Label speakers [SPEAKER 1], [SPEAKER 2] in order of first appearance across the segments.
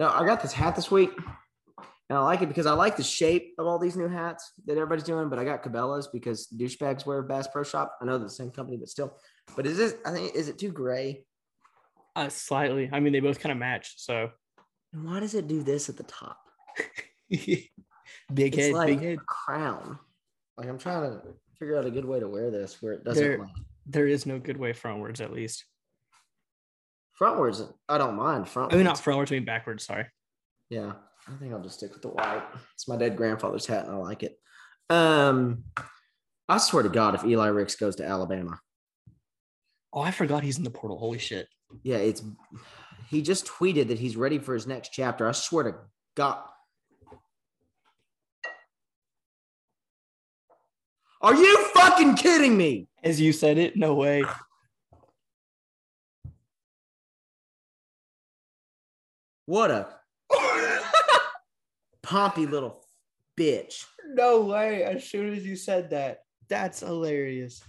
[SPEAKER 1] No, I got this hat this week, and I like it because I like the shape of all these new hats that everybody's doing. But I got Cabela's because douchebags wear Bass Pro Shop. I know they're the same company, but still. But is this? I think is it too gray?
[SPEAKER 2] Uh, slightly. I mean, they both kind of match. So
[SPEAKER 1] And why does it do this at the top?
[SPEAKER 2] big
[SPEAKER 1] It's
[SPEAKER 2] head,
[SPEAKER 1] like
[SPEAKER 2] big head.
[SPEAKER 1] crown. Like I'm trying to figure out a good way to wear this where it doesn't
[SPEAKER 2] There-
[SPEAKER 1] like
[SPEAKER 2] There is no good way frontwards, at least.
[SPEAKER 1] Frontwards. I don't mind front.
[SPEAKER 2] I mean, not frontwards. I mean backwards. Sorry.
[SPEAKER 1] Yeah, I think I'll just stick with the white. It's my dead grandfather's hat, and I like it. Um, I swear to God, if Eli Ricks goes to Alabama,
[SPEAKER 2] Oh, I forgot he's in the portal. Holy shit.
[SPEAKER 1] yeah, it's he just tweeted that he's ready for his next chapter. I swear to God. Are you fucking kidding me?
[SPEAKER 2] As you said it, no way.
[SPEAKER 1] What a pompy little bitch.
[SPEAKER 2] No way. As soon as you said that, that's hilarious.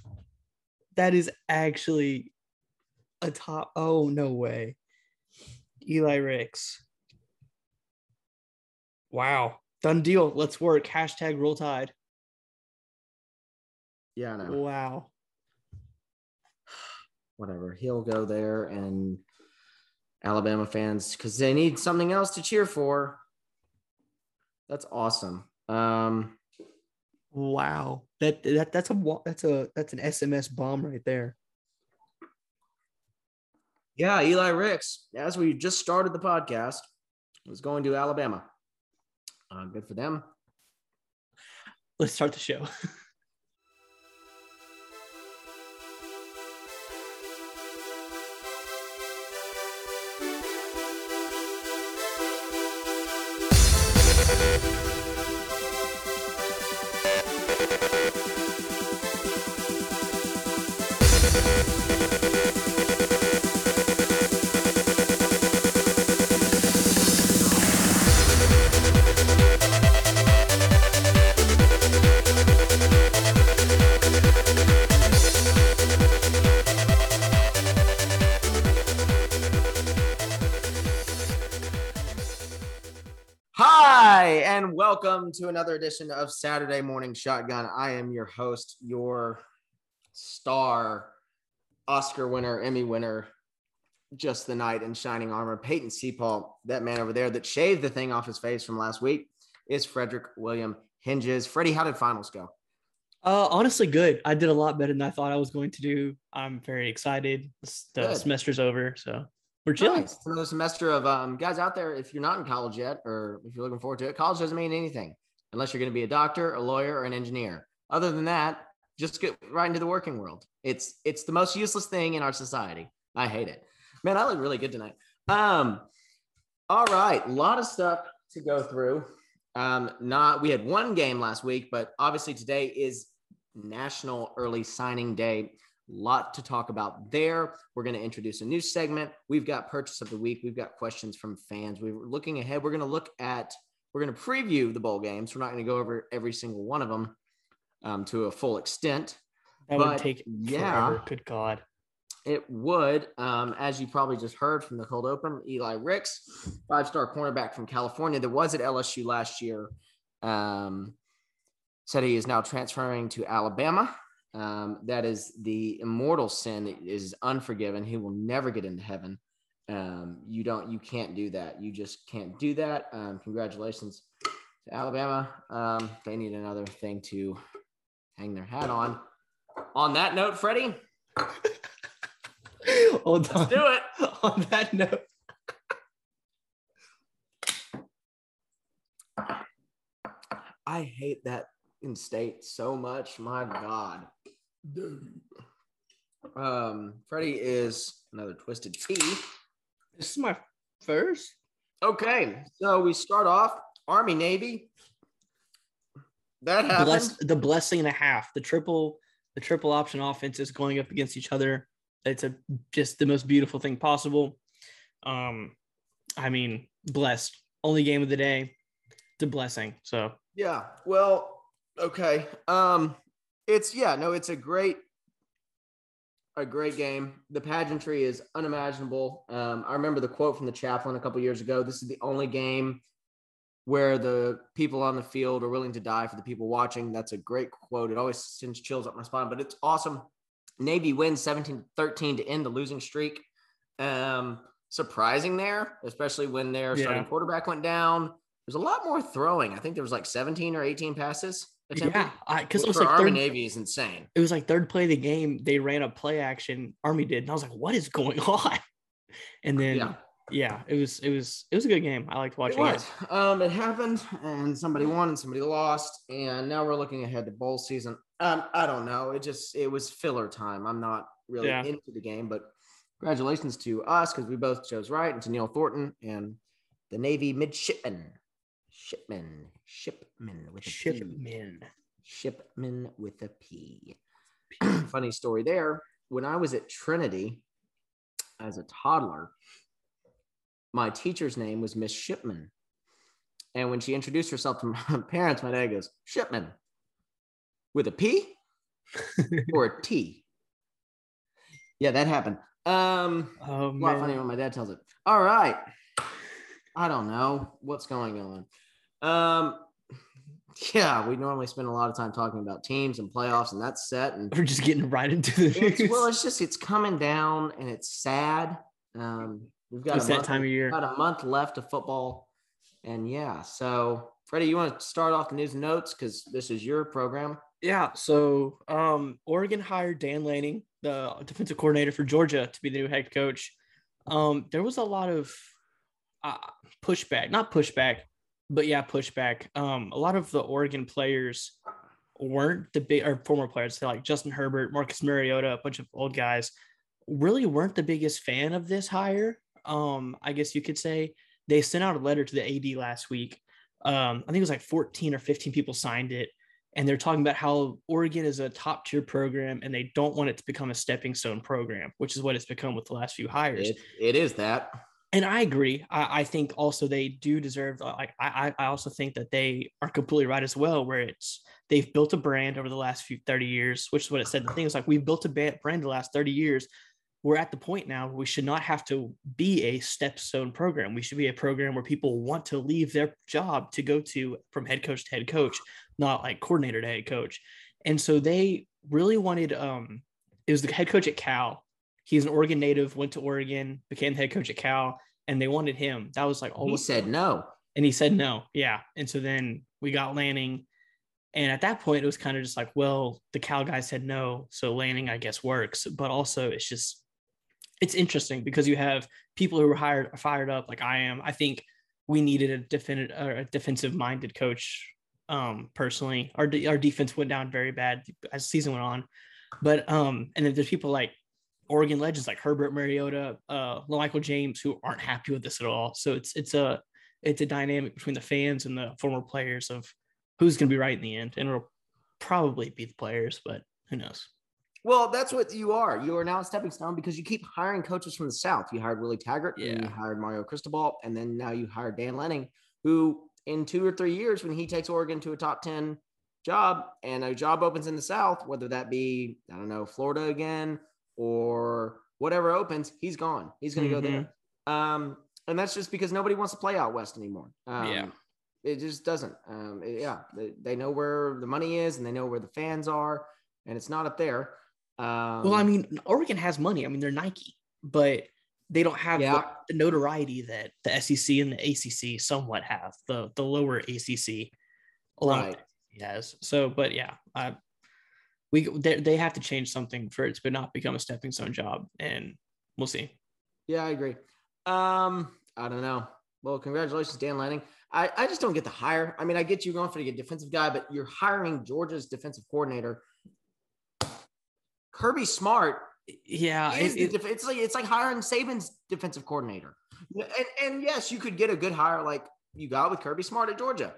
[SPEAKER 2] That is actually a top. Oh, no way. Eli Ricks. Wow. Done deal. Let's work. Hashtag roll tide.
[SPEAKER 1] Yeah, I know.
[SPEAKER 2] Wow.
[SPEAKER 1] whatever. He'll go there and Alabama fans because they need something else to cheer for. That's awesome. Um,
[SPEAKER 2] Wow. That that that's a that's a that's an SMS bomb right there.
[SPEAKER 1] yeah, Eli Ricks, as we just started the podcast, was going to Alabama. Uh, good for them.
[SPEAKER 2] Let's start the show.
[SPEAKER 1] welcome to another edition of Saturday Morning Shotgun. I am your host, your star, Oscar winner, Emmy winner, just the knight in shining armor, Peyton Seapaul, that man over there that shaved the thing off his face from last week, is Frederick William Hinges. Freddie, how did finals go?
[SPEAKER 2] Uh, honestly, good. I did a lot better than I thought I was going to do. I'm very excited. The
[SPEAKER 1] Good.
[SPEAKER 2] semester's over, so we're chilling.
[SPEAKER 1] Nice. Another semester of um, guys out there. If you're not in college yet, or if you're looking forward to it, college doesn't mean anything unless you're going to be a doctor, a lawyer, or an engineer. Other than that, just get right into the working world. It's it's the most useless thing in our society. I hate it. Man, I look really good tonight. Um, all right, a lot of stuff to go through. Um, not we had one game last week, but obviously today is National Early Signing Day lot to talk about there. We're going to introduce a new segment. We've got purchase of the week. We've got questions from fans. We're looking ahead. We're going to look at, we're going to preview the bowl games. We're not going to go over every single one of them um, to a full extent.
[SPEAKER 2] That
[SPEAKER 1] But,
[SPEAKER 2] would take
[SPEAKER 1] yeah.
[SPEAKER 2] forever. Good God.
[SPEAKER 1] It would, um, as you probably just heard from the cold open, Eli Ricks, five star cornerback from California that was at LSU last year, um, said he is now transferring to Alabama. Um, that is the immortal sin that is unforgiven. He will never get into heaven. Um, you don't, you can't do that. You just can't do that. Um, congratulations to Alabama. Um, they need another thing to hang their hat on. On that note, Freddie,
[SPEAKER 2] Hold on.
[SPEAKER 1] let's do it.
[SPEAKER 2] On that note,
[SPEAKER 1] I hate that in state so much. My God. Um, Freddie is another Twisted Tea.
[SPEAKER 2] this is my first.
[SPEAKER 1] Okay, so we start off Army Navy. That happened.
[SPEAKER 2] Blessed, the blessing and a half. The triple, the triple option offenses going up against each other. It's a just the most beautiful thing possible. Um, I mean, blessed. Only game of the day. The blessing. So
[SPEAKER 1] Yeah. Well, okay. Um, it's yeah, no, it's a great a great game. The pageantry is unimaginable. Um, I remember the quote from the chaplain a couple years ago. This is the only game where the people on the field are willing to die for the people watching. That's a great quote. It always sends chills up my spine, but it's awesome. Navy wins 17 13 to end the losing streak. Um, surprising there, especially when their yeah. starting quarterback went down. There's a lot more throwing. I think there was like 17 or 18 passes.
[SPEAKER 2] Yeah, because it was
[SPEAKER 1] like
[SPEAKER 2] Army
[SPEAKER 1] third, Navy is insane.
[SPEAKER 2] It was like third play of the game. They ran a play action. Army did, and I was like, "What is going on?" And then yeah yeah, it was it was it was a good game. I liked watching it.
[SPEAKER 1] it. Um, it happened, and somebody won and somebody lost, and now we're looking ahead to bowl season. Um, I don't know. It just it was filler time. I'm not really yeah. into the game, but congratulations to us because we both chose right, and to Neil Thornton and the Navy midshipman, shipman, shipman with a
[SPEAKER 2] shipman,
[SPEAKER 1] P. shipman with a P. Funny story there. When I was at Trinity as a toddler my teacher's name was Miss Shipman. And when she introduced herself to my parents, my dad goes, Shipman with a P or a T. Yeah, that happened. Um, oh, lot funny when my dad tells it. All right. I don't know what's going on. Um, yeah, we normally spend a lot of time talking about teams and playoffs, and that's set. And
[SPEAKER 2] we're just getting right into the
[SPEAKER 1] news. well, it's just it's coming down, and it's sad. Um, We've got
[SPEAKER 2] it's
[SPEAKER 1] a
[SPEAKER 2] month, time of year.
[SPEAKER 1] Got a month left of football, and yeah. So, Freddie, you want to start off the news notes because this is your program.
[SPEAKER 2] Yeah. So, um, Oregon hired Dan Lanning, the defensive coordinator for Georgia, to be the new head coach. Um, there was a lot of uh, pushback, not pushback, but yeah, pushback. Um, a lot of the Oregon players weren't the big or former players, so like Justin Herbert, Marcus Mariota, a bunch of old guys, really weren't the biggest fan of this hire um, I guess you could say, they sent out a letter to the AD last week. Um, I think it was like 14 or 15 people signed it. And they're talking about how Oregon is a top tier program and they don't want it to become a stepping stone program, which is what it's become with the last few hires.
[SPEAKER 1] it, it is that.
[SPEAKER 2] And I agree. I, I, think also they do deserve, like, I, I also think that they are completely right as well, where it's, they've built a brand over the last few 30 years, which is what it said. The thing is like, we've built a brand the last 30 years we're at the point now where we should not have to be a stepstone program. We should be a program where people want to leave their job to go to from head coach to head coach, not like coordinator to head coach. And so they really wanted um it was the head coach at Cal. He's an Oregon native, went to Oregon, became the head coach at Cal, and they wanted him. That was like
[SPEAKER 1] all he said no.
[SPEAKER 2] And he said no. Yeah. And so then we got Lanning. And at that point, it was kind of just like, well, the Cal guy said no. So Lanning, I guess, works. But also, it's just it's interesting because you have people who are hired fired up like I am. I think we needed a definitive a defensive minded coach. Um, personally, our our defense went down very bad as the season went on, but um, and then there's people like Oregon legends like Herbert Mariota, uh, Michael James who aren't happy with this at all. So it's it's a it's a dynamic between the fans and the former players of who's going to be right in the end, and it'll probably be the players, but who knows.
[SPEAKER 1] Well, that's what you are. You are now a stepping stone because you keep hiring coaches from the South. You hired Willie Taggart, yeah. and you hired Mario Cristobal, and then now you hired Dan Lanning, who in two or three years, when he takes Oregon to a top 10 job and a job opens in the South, whether that be, I don't know, Florida again or whatever opens, he's gone. He's going to mm-hmm. go there. Um, and that's just because nobody wants to play out West anymore. Um,
[SPEAKER 2] yeah.
[SPEAKER 1] It just doesn't. Um, it, yeah. They, they know where the money is and they know where the fans are, and it's not up there.
[SPEAKER 2] Um, well, I mean, Oregon has money. I mean, they're Nike, but they don't have yeah. the, the, notoriety that the SEC and the ACC somewhat have. The the lower ACC, right. has. So, but yeah, uh, we they, they have to change something for it to not become a stepping stone job, and we'll see.
[SPEAKER 1] Yeah, I agree. Um, I don't know. Well, congratulations, Dan Lanning. I, I just don't get the hire. I mean, I get you going for a defensive guy, but you're hiring Georgia's defensive coordinator Kirby Smart.
[SPEAKER 2] Yeah, it,
[SPEAKER 1] it, it's like it's like hiring Saban's defensive coordinator. And, and yes, you could get a good hire like you got with Kirby Smart at Georgia,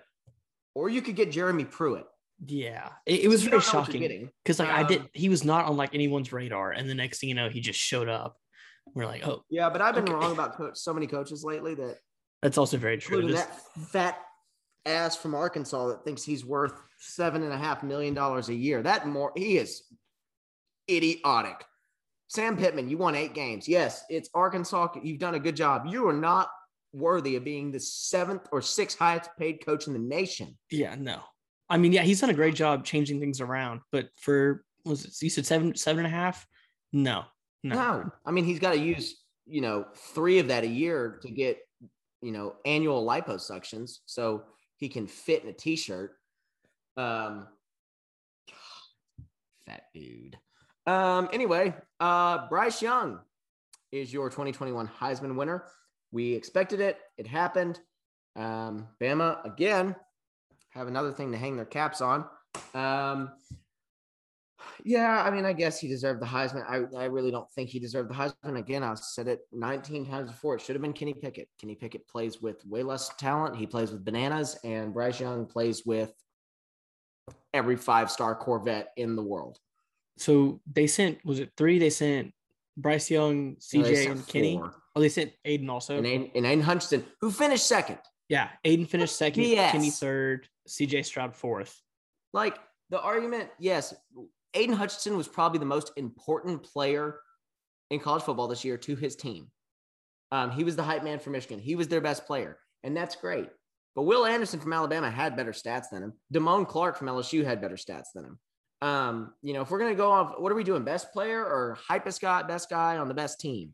[SPEAKER 1] or you could get Jeremy Pruitt.
[SPEAKER 2] Yeah, it, it was very shocking because like um, I did, um, he was not on like anyone's radar, and the next thing you know, he just showed up. We're like, oh,
[SPEAKER 1] yeah, but I've been okay. wrong about co- so many coaches lately that
[SPEAKER 2] that's also very true.
[SPEAKER 1] That fat ass from Arkansas that thinks he's worth seven and a half million dollars a year. That more he is idiotic. Sam Pittman, you won eight games. Yes, it's Arkansas. You've done a good job. You are not worthy of being the seventh or sixth highest paid coach in the nation.
[SPEAKER 2] Yeah, no. I mean, yeah, he's done a great job changing things around, but for was it you said seven seven and a half? No, no.
[SPEAKER 1] No, I mean he's got to use you know three of that a year to get you know annual liposuctions so he can fit in a t-shirt. Um, fat dude. Um, anyway, uh, Bryce Young is your 2021 Heisman winner. We expected it. It happened. Um, Bama again have another thing to hang their caps on. Um, yeah, I mean, I guess he deserved the Heisman. I, I really don't think he deserved the Heisman. Again, I've said it 19 times before. It should have been Kenny Pickett. Kenny Pickett plays with way less talent. He plays with bananas, and Bryce Young plays with every five star Corvette in the world.
[SPEAKER 2] So they sent was it three? They sent Bryce Young, CJ,
[SPEAKER 1] No,
[SPEAKER 2] and Kenny.
[SPEAKER 1] four.
[SPEAKER 2] Oh, they sent Aidan also.
[SPEAKER 1] And Aiden, and Aidan Hutchinson, who finished second.
[SPEAKER 2] yeah, Aidan finished second,
[SPEAKER 1] BS.
[SPEAKER 2] Kenny third, CJ Stroud fourth.
[SPEAKER 1] Like the argument, yes, Aidan Hutchinson was probably the most important player in college football this year to his team. Um, he was the hype man for Michigan. He was their best player, and that's great. But Will Anderson from Alabama had better stats than him. Damone Clark from LSU had better stats than him. Um, you know, if we're gonna go off, what are we doing? Best player or hypest guy, best guy on the best team?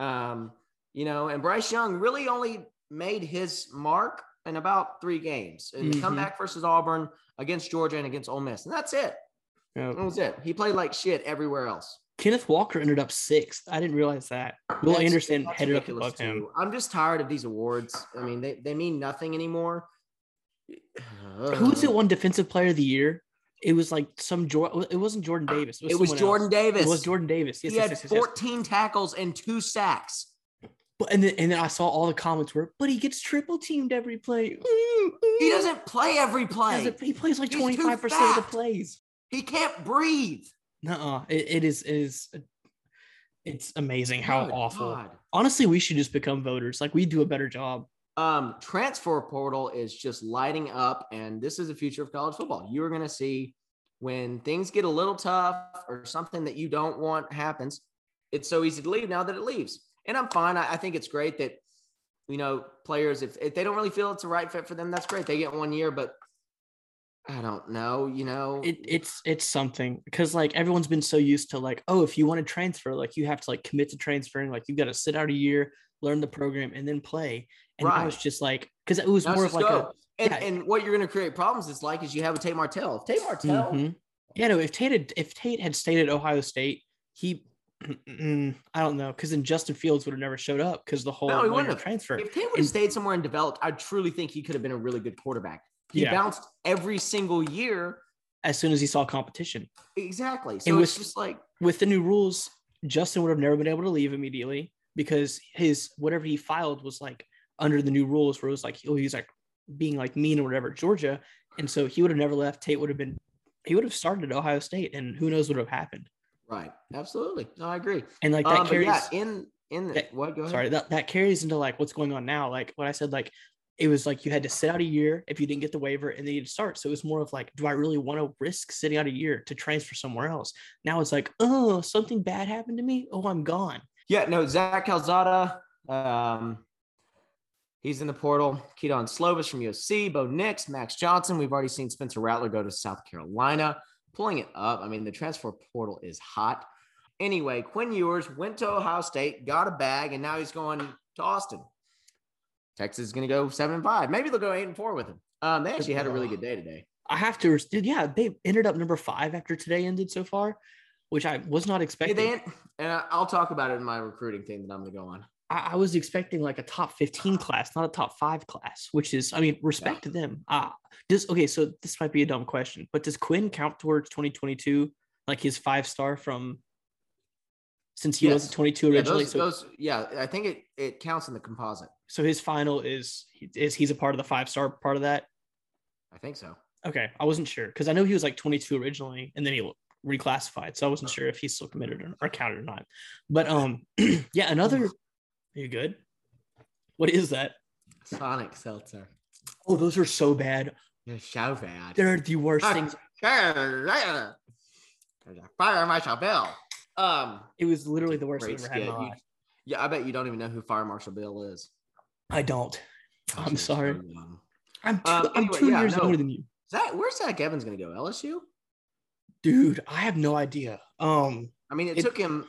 [SPEAKER 1] Um, you know, and Bryce Young really only made his mark in about three games. In the
[SPEAKER 2] Mhm.
[SPEAKER 1] comeback versus Auburn, against Georgia, and against Ole Miss, and that's it.
[SPEAKER 2] Yeah.
[SPEAKER 1] That was it. He played like shit everywhere else.
[SPEAKER 2] Kenneth Walker ended up sixth. I didn't realize that. Will
[SPEAKER 1] That's-
[SPEAKER 2] Anderson
[SPEAKER 1] that's
[SPEAKER 2] headed up above him.
[SPEAKER 1] I'm just tired of these awards. I mean, they, they mean nothing anymore.
[SPEAKER 2] Who was it? One defensive player of the year. It was like some Jordan. It wasn't Jordan Davis.
[SPEAKER 1] It was
[SPEAKER 2] someone
[SPEAKER 1] Jordan
[SPEAKER 2] else.
[SPEAKER 1] Davis.
[SPEAKER 2] It was Jordan Davis. Yes,
[SPEAKER 1] he
[SPEAKER 2] yes,
[SPEAKER 1] had
[SPEAKER 2] yes, yes, yes.
[SPEAKER 1] 14 tackles and two sacks.
[SPEAKER 2] But and then, and then I saw all the comments were, but he gets triple teamed every play. Mm,
[SPEAKER 1] mm.
[SPEAKER 2] He
[SPEAKER 1] doesn't play every play.
[SPEAKER 2] Doesn't- He plays like twenty five percent of the plays.
[SPEAKER 1] He can't breathe.
[SPEAKER 2] No, it, it is it is uh, it's amazing how
[SPEAKER 1] Good
[SPEAKER 2] awful.
[SPEAKER 1] God.
[SPEAKER 2] Honestly, we should just become voters. Like we do a better job.
[SPEAKER 1] Um, transfer portal is just lighting up, and this is the future of college football. You are going to see when things get a little tough or something that you don't want happens. It's so easy to leave now that it leaves, and I'm fine. I, I think it's great that you know players if, if they don't really feel it's a right fit for them, that's great. They get one year, but I don't know. You know,
[SPEAKER 2] It, it's it's something because like everyone's been so used to like oh if you want to transfer like you have to like commit to transferring like you've got to sit out a year learn the program and then play and
[SPEAKER 1] Right.
[SPEAKER 2] it's just like because it was
[SPEAKER 1] Now
[SPEAKER 2] more of like
[SPEAKER 1] a, and,
[SPEAKER 2] yeah.
[SPEAKER 1] and what you're going to create problems is like is you have a Tate Martell. If Tate Martell,
[SPEAKER 2] Mhm. yeah no if Tate had, if Tate had stayed at Ohio State he Mm, I don't know because then Justin Fields would have never showed up because the whole
[SPEAKER 1] No, he wouldn't have.
[SPEAKER 2] transfer
[SPEAKER 1] if Tate would have
[SPEAKER 2] And-
[SPEAKER 1] stayed somewhere and developed, I truly think he could have been a really good quarterback. He
[SPEAKER 2] Yeah.
[SPEAKER 1] bounced every single year.
[SPEAKER 2] as soon as he saw competition
[SPEAKER 1] Exactly. So
[SPEAKER 2] And
[SPEAKER 1] it's
[SPEAKER 2] with-
[SPEAKER 1] just like
[SPEAKER 2] with the new rules, Justin would have never been able to leave immediately because his whatever he filed was like under the new rules where it was like oh he's like being like mean or whatever Georgia, and so he would have never left. Tate would have been he would have started at Ohio State, and who knows what would have happened.
[SPEAKER 1] Right. Absolutely. No, I agree.
[SPEAKER 2] And like that
[SPEAKER 1] Um,
[SPEAKER 2] carries.
[SPEAKER 1] yeah, in in the,
[SPEAKER 2] that-
[SPEAKER 1] what? Go ahead.
[SPEAKER 2] sorry, that that carries into like what's going on now. Like what I said, like it was like you had to sit out a year if you didn't get the waiver and then you'd start. So it was more of like, do I really want to risk sitting out a year to transfer somewhere else? Now it's like, oh, something bad happened to me. Oh, I'm gone.
[SPEAKER 1] Yeah. No. Zach Calzada. Um, he's in the portal. Kedon Slovis from USC. Bo Nix, Max Johnson. We've already seen Spencer Rattler go to South Carolina, pulling it up. I mean, the transfer portal is hot. Anyway, Quinn Ewers went to Ohio State, got a bag, and now he's going to Austin. Texas is going to go seven and five. Maybe they'll go eight and four with him. Um, they actually had a really good day today.
[SPEAKER 2] I have to, dude, yeah, they ended up number five after today ended so far, which I was not
[SPEAKER 1] Yeah,
[SPEAKER 2] expecting.
[SPEAKER 1] they, and I'll talk about it in my recruiting thing that I'm going to go on.
[SPEAKER 2] I, I was expecting like a top 15 class, not a top five class, which is, I mean, respect to them. Ah, does okay, so this might be a dumb question, but does Quinn count towards 2022, like his five star from since he was
[SPEAKER 1] Yes.
[SPEAKER 2] a 22
[SPEAKER 1] Yeah,
[SPEAKER 2] originally?
[SPEAKER 1] those,
[SPEAKER 2] so,
[SPEAKER 1] those, yeah, I think it, it counts in the composite.
[SPEAKER 2] so his final is is he's a part of the five star part of that.
[SPEAKER 1] I think so.
[SPEAKER 2] Okay, I wasn't sure because I know he was like 22 originally, and then he reclassified, so I wasn't sure if he's still committed or, or counted or not. But um, yeah, another. Are you good? What is that?
[SPEAKER 1] Sonic Seltzer.
[SPEAKER 2] Oh, those are so bad.
[SPEAKER 1] They're so bad.
[SPEAKER 2] They're the worst things.
[SPEAKER 1] There's a fire in my bill. Um,
[SPEAKER 2] It was literally the worst thing I've ever had in
[SPEAKER 1] skit.
[SPEAKER 2] my
[SPEAKER 1] You- yeah, I bet you don't even know who Fire Marshal Bill is.
[SPEAKER 2] I don't. I'm
[SPEAKER 1] so
[SPEAKER 2] sorry. I'm two,
[SPEAKER 1] Um,
[SPEAKER 2] I'm
[SPEAKER 1] anyway,
[SPEAKER 2] two
[SPEAKER 1] yeah,
[SPEAKER 2] years
[SPEAKER 1] no.
[SPEAKER 2] younger than you,
[SPEAKER 1] Zach, where's Zach Evans going to go? LSU?
[SPEAKER 2] dude. I have no idea. Um,
[SPEAKER 1] I mean, it,
[SPEAKER 2] It-
[SPEAKER 1] took him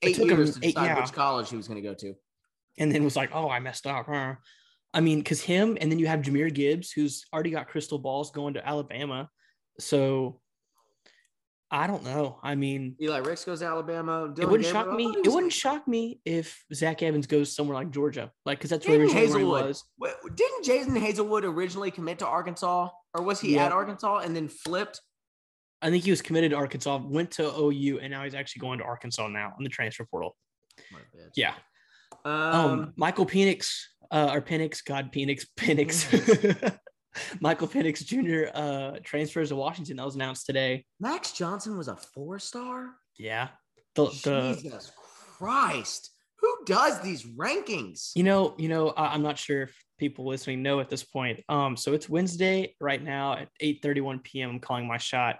[SPEAKER 2] it
[SPEAKER 1] eight
[SPEAKER 2] took him
[SPEAKER 1] years to
[SPEAKER 2] eight-
[SPEAKER 1] decide
[SPEAKER 2] yeah.
[SPEAKER 1] which college he was going to go to.
[SPEAKER 2] And then was like, oh, I messed up. huh. I mean, because him, and then you have Jahmyr Gibbs, who's already got crystal balls going to Alabama. So I don't know. I mean,
[SPEAKER 1] Eli Ricks goes to Alabama.
[SPEAKER 2] it wouldn't
[SPEAKER 1] Gabriel-
[SPEAKER 2] shock me. It wouldn't shock me if Zach Evans goes somewhere like Georgia, like because that's where
[SPEAKER 1] Didn't
[SPEAKER 2] where he
[SPEAKER 1] Hazelwood?
[SPEAKER 2] was.
[SPEAKER 1] Wait, Didn't Jason Hazelwood originally commit to Arkansas, or was he
[SPEAKER 2] Yeah.
[SPEAKER 1] at Arkansas and then flipped?
[SPEAKER 2] I think he was committed to Arkansas, went to OU, and now he's actually going to Arkansas now in the transfer portal.
[SPEAKER 1] What a bitch.
[SPEAKER 2] Yeah.
[SPEAKER 1] Um,
[SPEAKER 2] Um, Michael Penix, uh, or Penix, God Penix, Penix, Michael Penix Jr. uh transfers to Washington. That was announced today.
[SPEAKER 1] Max Johnson was a four star.
[SPEAKER 2] Yeah. The, the
[SPEAKER 1] Jesus Christ! Who does these rankings?
[SPEAKER 2] you know, you know, I, I'm not sure if people listening know at this point. Um, so it's Wednesday right now at 8:31 p.m. I'm calling my shot.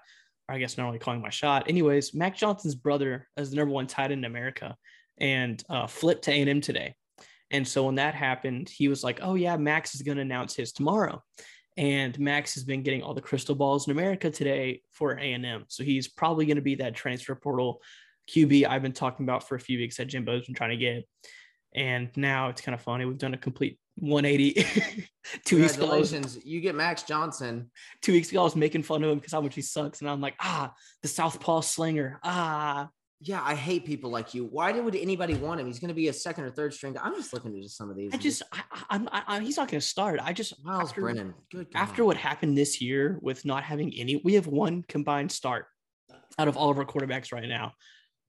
[SPEAKER 2] Or I guess not only calling my shot. Anyways, Mac Johnson's brother is the number one tight end in America and uh, flipped to A&M today. And so when that happened, he was like, "Oh yeah, Max is going to announce his tomorrow." And Max has been getting all the crystal balls in America today for A&M. So he's probably going to be that transfer portal QB I've been talking about for a few weeks that Jimbo's been trying to get. And now it's kind of funny. We've done a complete 180. two weeks ago, was!
[SPEAKER 1] You get Max Johnson.
[SPEAKER 2] two weeks ago, I was making fun of him because how much he sucks, and I'm like, ah, the Southpaw slinger, ah.
[SPEAKER 1] Yeah, I hate people like you. Why would anybody want him? He's going to be a second or third string. I'm just looking at just some of these.
[SPEAKER 2] I just, I, I, I'm, I, I- he's not going to start. I just
[SPEAKER 1] Miles
[SPEAKER 2] after,
[SPEAKER 1] Brennan. Good. God.
[SPEAKER 2] after what happened this year with not having any, we have one combined start out of all of our quarterbacks right now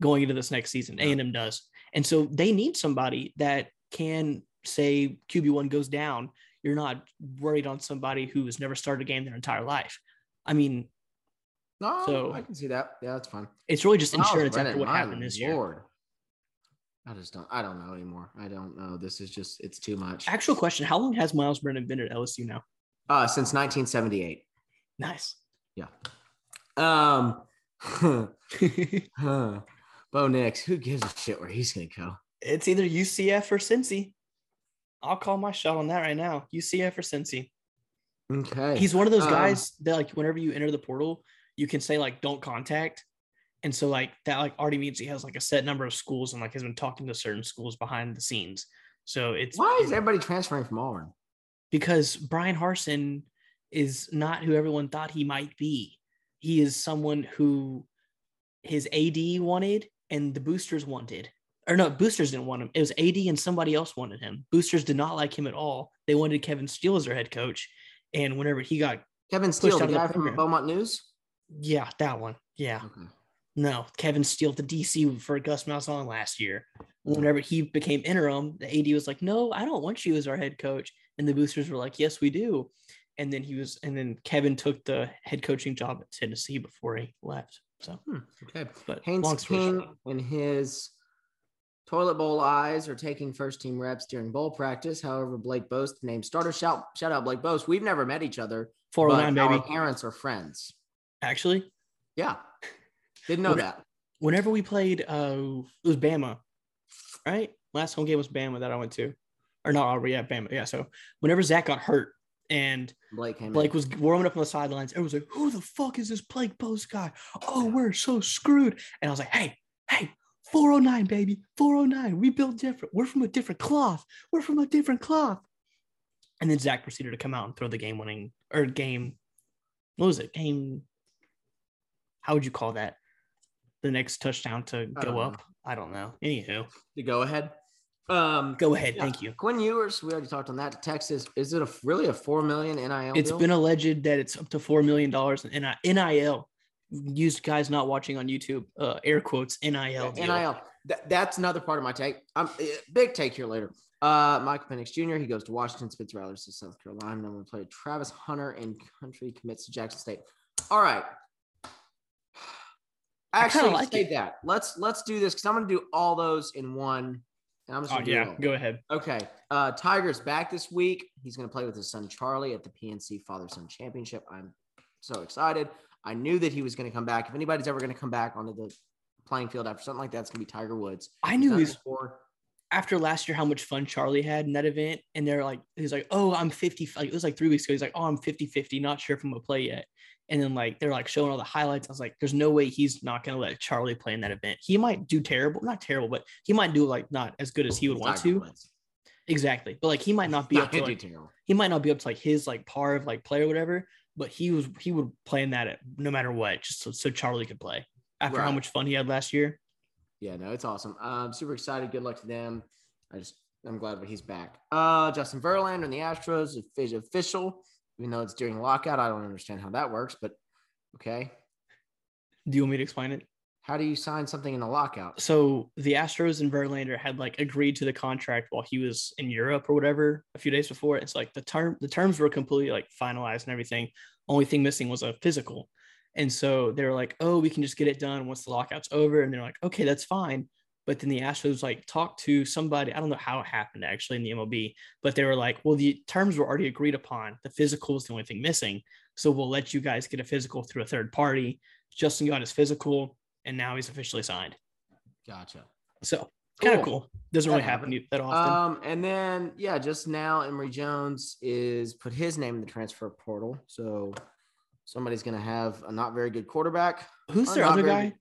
[SPEAKER 2] going into this next season. A and M does, and so they need somebody that can say QB one goes down. You're not worried on somebody who has never started a game their entire life. I mean,
[SPEAKER 1] no,
[SPEAKER 2] so-
[SPEAKER 1] I can see that. Yeah, that's fine.
[SPEAKER 2] it's really just insurance after what happened this year.
[SPEAKER 1] I just don't. I don't know anymore. I don't know. This is just. It's too much.
[SPEAKER 2] Actual question: How long has Miles Brennan been at LSU now?
[SPEAKER 1] Uh, since 1978.
[SPEAKER 2] Nice. Yeah.
[SPEAKER 1] Um. huh. Bo Nix. Who gives a shit where he's gonna go?
[SPEAKER 2] it's either UCF or Cincy. I'll call my shot on that right now. UCF or Cincy.
[SPEAKER 1] Okay.
[SPEAKER 2] He's one of those
[SPEAKER 1] Um,
[SPEAKER 2] guys that like whenever you enter the portal, you can say like don't contact. And so like that like already means he has like a set number of schools and like has been talking to certain schools behind the scenes. So it's
[SPEAKER 1] Why is everybody transferring from Auburn?
[SPEAKER 2] because Bryan Harsin is not who everyone thought he might be. He is someone who his AD wanted and the boosters wanted. Or no, boosters didn't want him. It was AD and somebody else wanted him. Boosters did not like him at all. They wanted Kevin Steele as their head coach. And whenever he got,
[SPEAKER 1] Kevin Steele, the
[SPEAKER 2] of the
[SPEAKER 1] guy from
[SPEAKER 2] program.
[SPEAKER 1] Beaumont News.
[SPEAKER 2] Yeah, that one. Yeah.
[SPEAKER 1] Okay.
[SPEAKER 2] No, Kevin Steele the DC for Gus Malzahn last year. Whenever he became interim, the AD was like, "No, I don't want you as our head coach," and the boosters were like, "Yes, we do." And then he was, and then Kevin took the head coaching job at Tennessee before he left. So,
[SPEAKER 1] Hmm, okay.
[SPEAKER 2] but
[SPEAKER 1] Haynes King and his toilet bowl eyes are taking first team reps during bowl practice. However, Blake Boast named starter. Shout shout out Blake Boast. We've never met each other.
[SPEAKER 2] four hundred nine
[SPEAKER 1] but
[SPEAKER 2] baby.
[SPEAKER 1] Our parents are friends.
[SPEAKER 2] Actually,
[SPEAKER 1] Yeah, didn't know
[SPEAKER 2] What-
[SPEAKER 1] that.
[SPEAKER 2] whenever we played, uh, it was Bama, right? Last home game was Bama that I went to, or not? Oh, yeah, Bama. Yeah. So whenever Zach got hurt and
[SPEAKER 1] Blake came.
[SPEAKER 2] Blake
[SPEAKER 1] in.
[SPEAKER 2] was warming up on the sidelines. Everyone was like, "Who the fuck is this Blake Post guy? Oh, we're so screwed." And I was like, "Hey, hey, 409, baby, 409. We built different. We're from a different cloth. We're from a different cloth." And then Zach proceeded to come out and throw the game-winning or game. What was it? Game. How would you call that? The next touchdown to
[SPEAKER 1] I
[SPEAKER 2] go
[SPEAKER 1] don't
[SPEAKER 2] up. I don't know. Anywho,
[SPEAKER 1] to go ahead. Um,
[SPEAKER 2] go ahead.
[SPEAKER 1] Yeah.
[SPEAKER 2] Thank you.
[SPEAKER 1] Quinn Ewers, we already talked on that. Texas, is it a really a four million NIL?
[SPEAKER 2] It's
[SPEAKER 1] deal?
[SPEAKER 2] been alleged that it's up to four million dollars in NIL. Used guys not watching on YouTube, uh, air quotes NIL.
[SPEAKER 1] NIL. That, that's another part of my take. I'm eh, big take here later. Uh, Michael Penix Jr. He goes to Washington, Spencer Rattler to South Carolina. Then we play Travis Hunter and Country commits to Jackson State. All right.
[SPEAKER 2] I kinda
[SPEAKER 1] Actually,
[SPEAKER 2] like
[SPEAKER 1] save
[SPEAKER 2] it.
[SPEAKER 1] that. Let's let's do this because I'm gonna do all those in one. And I'm just
[SPEAKER 2] Oh
[SPEAKER 1] gonna do
[SPEAKER 2] yeah, go ahead.
[SPEAKER 1] Okay. Uh, Tiger's back this week. He's going to play with his son Charlie at the PNC Father Son Championship. I'm so excited. I knew that he was going to come back. If anybody's ever going to come back onto the playing field after something like that, it's gonna be Tiger Woods.
[SPEAKER 2] I knew
[SPEAKER 1] Done
[SPEAKER 2] he's
[SPEAKER 1] before.
[SPEAKER 2] After last year how much fun Charlie had in that event. And they're like, he's like, oh, I'm 50. Like, it was like three weeks ago. He's like, oh, I'm 50 50, not sure if I'm gonna play yet. And then like they're like showing all the highlights. I was like, there's no way he's not gonna let Charlie play in that event. He might do terrible, not terrible, but he might do like not as good as he would want to. Exactly. But like he might not be
[SPEAKER 1] Not
[SPEAKER 2] up to like,
[SPEAKER 1] terrible.
[SPEAKER 2] he might not be up to like his like par of like play or whatever, but he was he would play in that at, no matter what, just so, so Charlie could play after how much fun he had last year.
[SPEAKER 1] Yeah, no, it's awesome. I'm super excited. Good luck to them. I just I'm glad that he's back. Uh Justin Verlander and the Astros is official, even though it's during lockout. I don't understand how that works, but okay.
[SPEAKER 2] Do you want me to explain it?
[SPEAKER 1] How do you sign something in a lockout?
[SPEAKER 2] So the Astros and Verlander had like agreed to the contract while he was in Europe or whatever a few days before. It's like the term the terms were completely like finalized and everything. Only thing missing was a physical. And so they were like, oh, we can just get it done once the lockout's over. And they're like, okay, that's fine. But then the Astros like talked to somebody. I don't know how it happened actually in the MLB, but they were like, well, the terms were already agreed upon. The physical is the only thing missing. So we'll let you guys get a physical through a third party. Justin got his physical, and now he's officially signed.
[SPEAKER 1] Gotcha.
[SPEAKER 2] So kind of
[SPEAKER 1] Cool.
[SPEAKER 2] cool. Doesn't really
[SPEAKER 1] That
[SPEAKER 2] happen that often.
[SPEAKER 1] Um, and then yeah, just now Emory Jones is put his name in the transfer portal. So somebody's gonna have a not very good quarterback,
[SPEAKER 2] Who's their other guy?
[SPEAKER 1] good-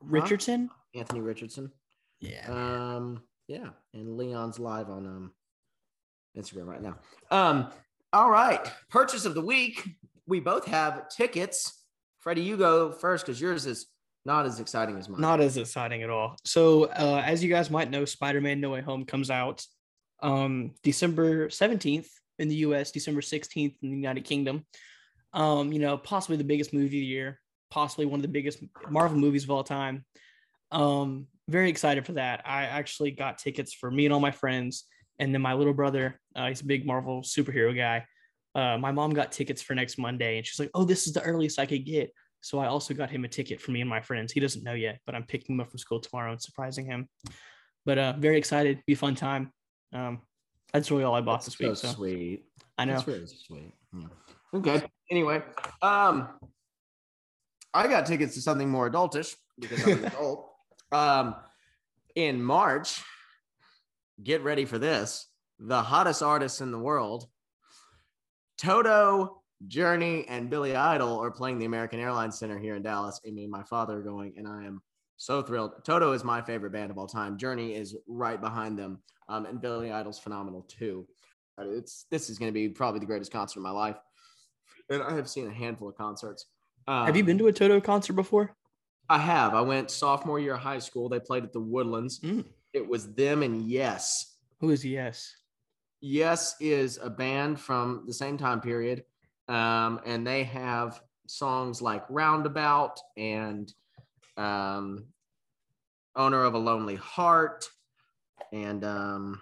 [SPEAKER 2] Richardson.
[SPEAKER 1] Anthony Richardson.
[SPEAKER 2] Yeah.
[SPEAKER 1] Um, yeah, and Leon's live on um Instagram right now. Um, all right, purchase of the week. We both have tickets. Freddie, you go first because yours is not as exciting as mine.
[SPEAKER 2] Not as exciting at all. So, uh, as you guys might know, Spider-Man: No Way Home comes out um, December seventeenth in the U.S., December sixteenth in the United Kingdom. Um, you know, possibly the biggest movie of the year, possibly one of the biggest Marvel movies of all time. Um, very excited for that. I actually got tickets for me and all my friends, and then my little brother. Uh, he's a big Marvel superhero guy. Uh, my mom got tickets for next Monday, and she's like, "Oh, this is the earliest I could get." So I also got him a ticket for me and my friends. He doesn't know yet, but I'm picking him up from school tomorrow and surprising him. But uh, very excited. Be a fun time. Um, that's really all I bought this
[SPEAKER 1] so
[SPEAKER 2] week. So
[SPEAKER 1] sweet.
[SPEAKER 2] I know.
[SPEAKER 1] That's really sweet. Yeah. Okay. Anyway, um, I got tickets to something more adultish because I'm an adult. Um, in March, get ready for this: the hottest artists in the world, Toto, Journey, and Billy Idol are playing the American Airlines Center here in Dallas. And me and my father are going, and I am so thrilled. Toto is my favorite band of all time. Journey is right behind them, um, and Billy Idol's phenomenal too. Uh, It's this is going to be probably the greatest concert of my life, and I have seen a handful of concerts. Um,
[SPEAKER 2] Have you been to a Toto concert before?
[SPEAKER 1] I have. I went sophomore year of high school. They played at the Woodlands.
[SPEAKER 2] Mm.
[SPEAKER 1] It was them and Yes.
[SPEAKER 2] Who is Yes?
[SPEAKER 1] Yes is a band from the same time period, um, and they have songs like "Roundabout" and um, "Owner of a Lonely Heart," and um,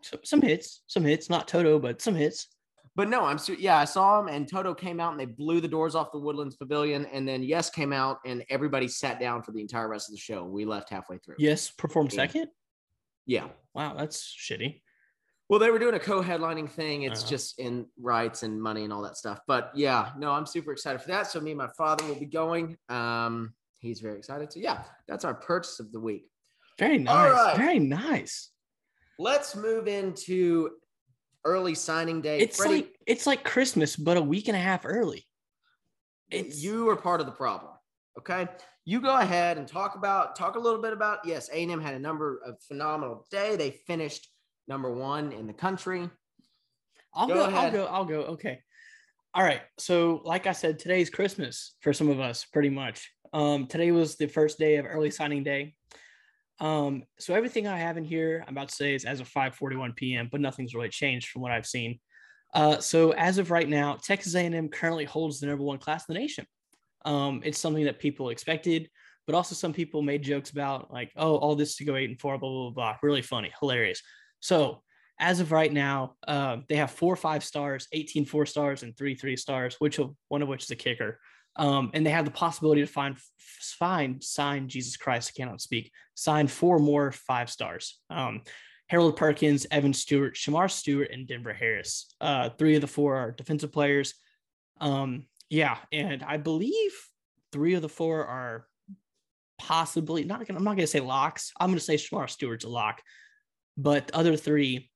[SPEAKER 2] So, some hits, some hits. Not Toto, but some hits.
[SPEAKER 1] But no, I'm yeah, I saw him and Toto came out and they blew the doors off the Woodlands Pavilion. And then Yes came out and everybody sat down for the entire rest of the show. We left halfway through.
[SPEAKER 2] Yes, performed
[SPEAKER 1] Yeah.
[SPEAKER 2] second.
[SPEAKER 1] Yeah.
[SPEAKER 2] Wow, that's shitty.
[SPEAKER 1] Well, they were doing a co-headlining thing. It's
[SPEAKER 2] Uh-huh.
[SPEAKER 1] just in rights and money and all that stuff. But yeah, no, I'm super excited for that. So me and my father will be going. Um, he's very excited. So yeah, that's our purchase of the week.
[SPEAKER 2] Very nice.
[SPEAKER 1] right.
[SPEAKER 2] Very nice.
[SPEAKER 1] Let's move into early signing day.
[SPEAKER 2] It's
[SPEAKER 1] Freddie,
[SPEAKER 2] like it's like Christmas, but a week and a half early. It's
[SPEAKER 1] you are part of the problem. Okay, you go ahead and talk about talk a little bit about yes, A and M had a number of phenomenal day. They finished number one in the country.
[SPEAKER 2] I'll
[SPEAKER 1] Go
[SPEAKER 2] go, I'll go. I'll go. Okay. All right. So, like I said, today's Christmas for some of us, pretty much. Um, today was the first day of early signing day. Um, so everything I have in here, I'm about to say is as of 5:41 p.m., but nothing's really changed from what I've seen. Uh, so as of right now, Texas A&M currently holds the number one class in the nation. Um, it's something that people expected, but also some people made jokes about like, oh, all this to go eight and four, blah blah blah. Really funny, hilarious. So as of right now, uh, they have four five stars, 18 four stars, and three three stars, which one of which is a kicker. Um, and they have the possibility to find find sign Jesus Christ. I cannot speak. Sign four more five stars. Um, Harold Perkins, Evan Stewart, Shamar Stewart, and Denver Harris. Uh, three of the four are defensive players. Um, yeah, and I believe three of the four are possibly not gonna I'm not gonna say locks. I'm gonna say Shamar Stewart's a lock. But the other three,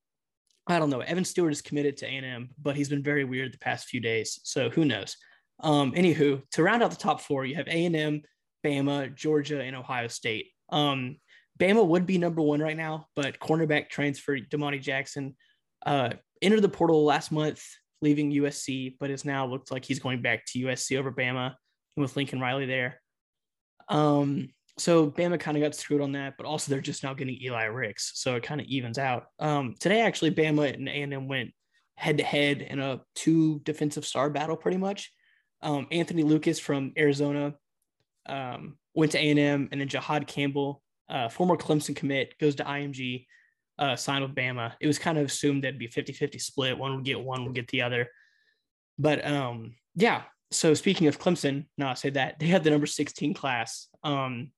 [SPEAKER 2] I don't know. Evan Stewart is committed to A&M, but he's been very weird the past few days. So who knows? Um, anywho, to round out the top four, you have A&M, Bama, Georgia, and Ohio State. Um, Bama would be number one right now, but cornerback transfer Domani Jackson uh, entered the portal last month, leaving USC, but has now looked like he's going back to USC over Bama with Lincoln Riley there. Um, so Bama kind of got screwed on that, but also they're just now getting Eli Ricks, so it kind of evens out. Um, today, actually, Bama and A&M went head to head in a two defensive star battle, pretty much. Um, Anthony Lucas from Arizona um, went to A&M, and then Jihaad Campbell, uh, former Clemson commit, goes to IMG, uh, signed with Bama. It was kind of assumed that'd be 50-50 split. One would get one, would get the other. But um, yeah, so speaking of Clemson, no, I say that they had the number 16 class. Um,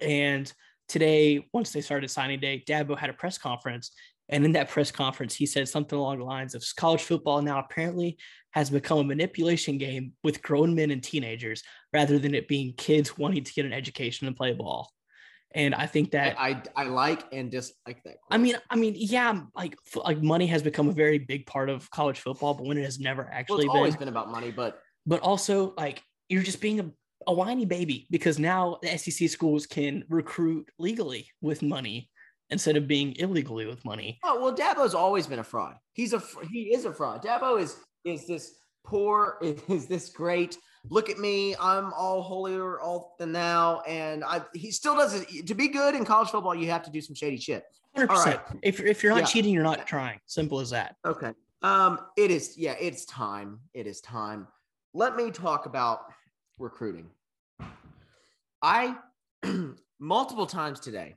[SPEAKER 2] and today, once they started signing day, Dabo had a press conference. And in that press conference, he said something along the lines of college football now apparently has become a manipulation game with grown men and teenagers rather than it being kids wanting to get an education and play ball. And I think that
[SPEAKER 1] I I like and dislike that. Quote.
[SPEAKER 2] I mean, I mean, yeah, like like money has become a very big part of college football, but when it has never actually
[SPEAKER 1] well, it's
[SPEAKER 2] been,
[SPEAKER 1] always been about money, but
[SPEAKER 2] but also like you're just being a, a whiny baby because now the SEC schools can recruit legally with money instead of being illegally with money.
[SPEAKER 1] Oh well, Dabo's always been a fraud. He's a he is a fraud. Dabo is is this poor is this great look at me i'm all holier all than now and i he still does it to be good in college football you have to do some shady shit
[SPEAKER 2] 100% right. if, if you're not yeah. cheating you're not trying simple as that
[SPEAKER 1] okay um it is yeah it's time it is time let me talk about recruiting i multiple times today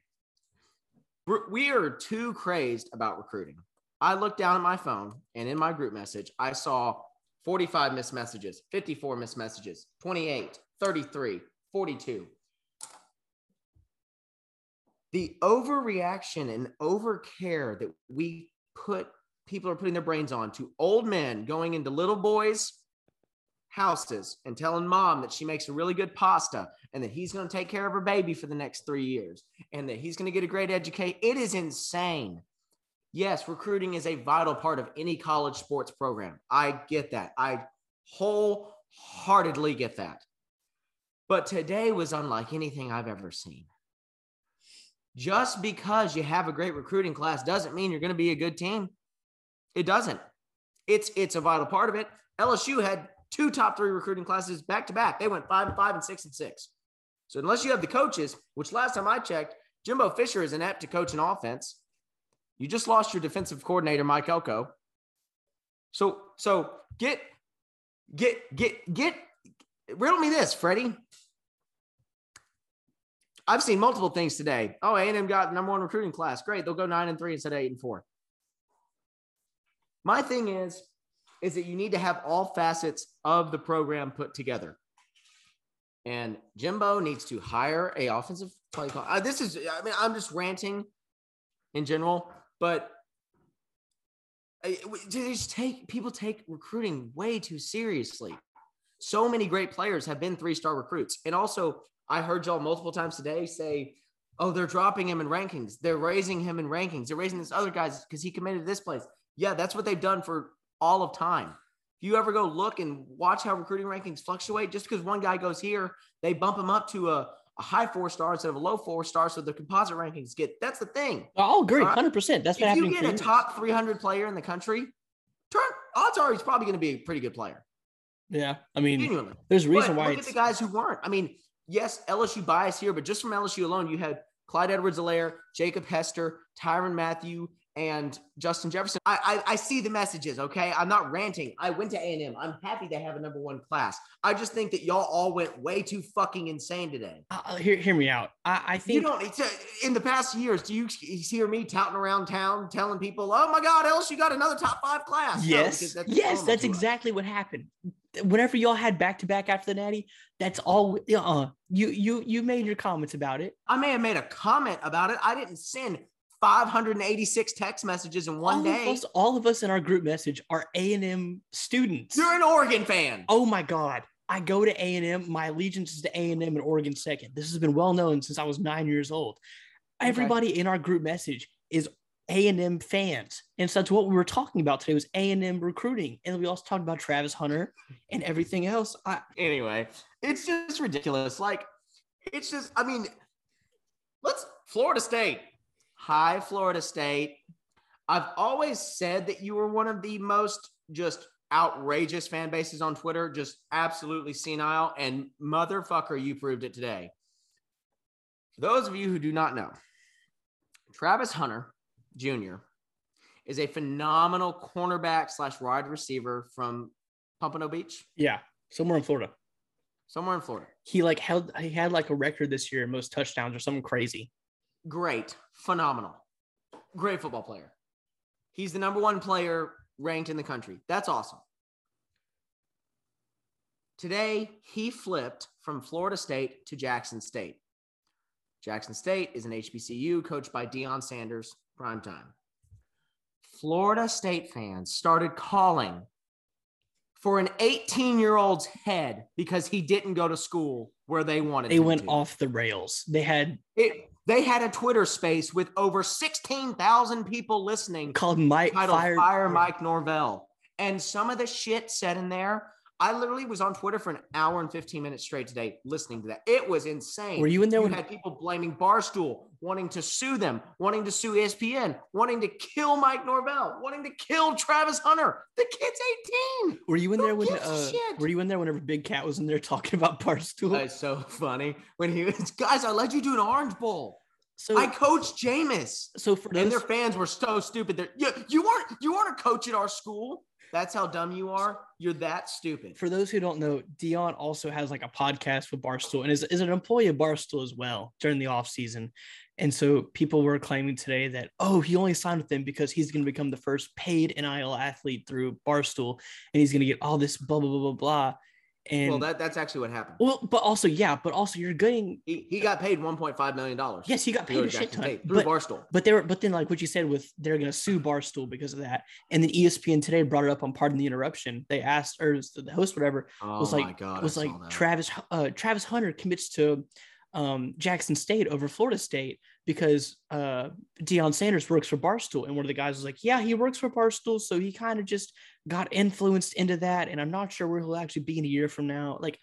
[SPEAKER 1] we are too crazed about recruiting i looked down at my phone and in my group message i saw 45 missed messages, 54 missed messages, 28, 33, 42. The overreaction and overcare that we put people are putting their brains on to old men going into little boys' houses and telling mom that she makes a really good pasta and that he's going to take care of her baby for the next three years and that he's going to get a great education. It is insane. Yes, recruiting is a vital part of any college sports program. I get that. I wholeheartedly get that. But today was unlike anything I've ever seen. Just because you have a great recruiting class doesn't mean you're going to be a good team. It doesn't. It's it's a vital part of it. LSU had two top three recruiting classes back to back. They went five and five and six and six. So unless you have the coaches, which last time I checked, Jimbo Fisher is inept to coach an offense. You just lost your defensive coordinator, Mike Elko. So, so get, get, get, get, riddle me this, Freddie. I've seen multiple things today. Oh, A&M got number one recruiting class. Great. They'll go nine and three instead of eight and four. My thing is, is that you need to have all facets of the program put together. And Jimbo needs to hire a offensive play call. Uh, this is, I mean, I'm just ranting in general. But they just take people take recruiting way too seriously. So many great players have been three star recruits. And also, I heard y'all multiple times today say, oh, they're dropping him in rankings. They're raising him in rankings. They're raising this other guys because he committed to this place. Yeah, that's what they've done for all of time. If you ever go look and watch how recruiting rankings fluctuate, just because one guy goes here, they bump him up to a a high four star instead of a low four star, so the composite rankings get. That's the thing.
[SPEAKER 2] I'll agree, hundred percent. That's what
[SPEAKER 1] if you get a top three hundred player in the country, turn odds are he's probably going to be a pretty good player.
[SPEAKER 2] Yeah, I mean, Genuinely. there's a reason
[SPEAKER 1] but
[SPEAKER 2] why.
[SPEAKER 1] Look at the guys who weren't. I mean, yes, LSU bias here, but just from LSU alone, you had Clyde Edwards-Helaire, Jacob Hester, Tyrann Mathieu, and Justin Jefferson. I, I, I see the messages. Okay, I'm not ranting. I went to A and M. I'm happy they have a number one class. I just think that y'all all went way too fucking insane today.
[SPEAKER 2] Uh, uh hear hear me out. I, I think
[SPEAKER 1] you don't. in the past years, do you, you hear me touting around town telling people, "Oh my God, LSU got another top five class"?
[SPEAKER 2] Yes, no, that's yes, that's exactly what happened. Whenever y'all had back to back after the Natty, that's all. Uh, you you you made your comments about it.
[SPEAKER 1] I may have made a comment about it. I didn't send 586 text messages in one
[SPEAKER 2] all
[SPEAKER 1] day.
[SPEAKER 2] Of us, all of us in our group message are A and M students.
[SPEAKER 1] You're an Oregon fan.
[SPEAKER 2] Oh my god! I go to A and M. My allegiance is to A and Oregon second. This has been well known since I was nine years old. Everybody in our group message is A and M fans, and so that's what we were talking about today was A and M recruiting, and we also talked about Travis Hunter and everything else. I,
[SPEAKER 1] anyway, it's just ridiculous. Like, it's just, I mean, let's Florida State, hi Florida State. I've always said that you were one of the most just outrageous fan bases on Twitter, just absolutely senile. And motherfucker, you proved it today. For those of you who do not know, Travis Hunter Jr. is a phenomenal cornerback slash wide receiver from Pompano Beach.
[SPEAKER 2] yeah, somewhere in Florida.
[SPEAKER 1] Somewhere in Florida.
[SPEAKER 2] He like held he had like a record this year most touchdowns or something crazy.
[SPEAKER 1] Great. Phenomenal. Great football player. He's the number one player ranked in the country. That's awesome. Today, he flipped from Florida State to Jackson State. Jackson State is an HBCU coached by Deion Sanders, primetime. Florida State fans started calling for an 18 year old's head because he didn't go to school where they wanted
[SPEAKER 2] They went
[SPEAKER 1] to.
[SPEAKER 2] off the rails. They had
[SPEAKER 1] It, they had a Twitter space with over 16,000 people listening
[SPEAKER 2] called Mike
[SPEAKER 1] titled
[SPEAKER 2] Fire,
[SPEAKER 1] Fire, Mike Norvell. And some of the shit said in there, I literally was on Twitter for an hour and 15 minutes straight today listening to that. It was insane.
[SPEAKER 2] Were you in there
[SPEAKER 1] You
[SPEAKER 2] when
[SPEAKER 1] had people blaming Barstool, wanting to sue them, wanting to sue ESPN, wanting to kill Mike Norvell, wanting to kill Travis Hunter. The kid's 18.
[SPEAKER 2] Were you in
[SPEAKER 1] Who
[SPEAKER 2] there when uh,
[SPEAKER 1] shit?
[SPEAKER 2] Were you in there whenever Big Cat was in there talking about Barstool?
[SPEAKER 1] That's so funny. When he was, guys, I let you do an Orange Bowl.
[SPEAKER 2] So
[SPEAKER 1] I coached Jameis.
[SPEAKER 2] so for
[SPEAKER 1] and their fans were so stupid. They're, you, you weren't you weren't a coach at our school. That's how dumb you are. You're that stupid.
[SPEAKER 2] for those who don't know, Deion also has like a podcast with Barstool and is, is an employee of Barstool as well during the off season. And so people were claiming today that, oh, he only signed with them because he's going to become the first paid NIL athlete through Barstool and he's going to get all this blah, blah, blah, blah, blah. And
[SPEAKER 1] well, that, that's actually what happened.
[SPEAKER 2] well, but also, yeah, but also you're getting,
[SPEAKER 1] He, he got paid 1.5 million dollars.
[SPEAKER 2] yes, he got paid a shit ton.
[SPEAKER 1] Through
[SPEAKER 2] But,
[SPEAKER 1] Barstool.
[SPEAKER 2] but they were, but then like what you said with they're going to sue Barstool because of that. And then ESPN today brought it up on Pardon the Interruption. They asked, or the host, whatever,
[SPEAKER 1] Oh
[SPEAKER 2] was like
[SPEAKER 1] god,
[SPEAKER 2] was
[SPEAKER 1] I
[SPEAKER 2] like. Travis uh, Travis Hunter commits to um, Jackson State over Florida State because uh, Deion Sanders works for Barstool, and one of the guys was like, "Yeah, he works for Barstool, so he kind of just got influenced into that." And I'm not sure where he'll actually be in a year from now. Like,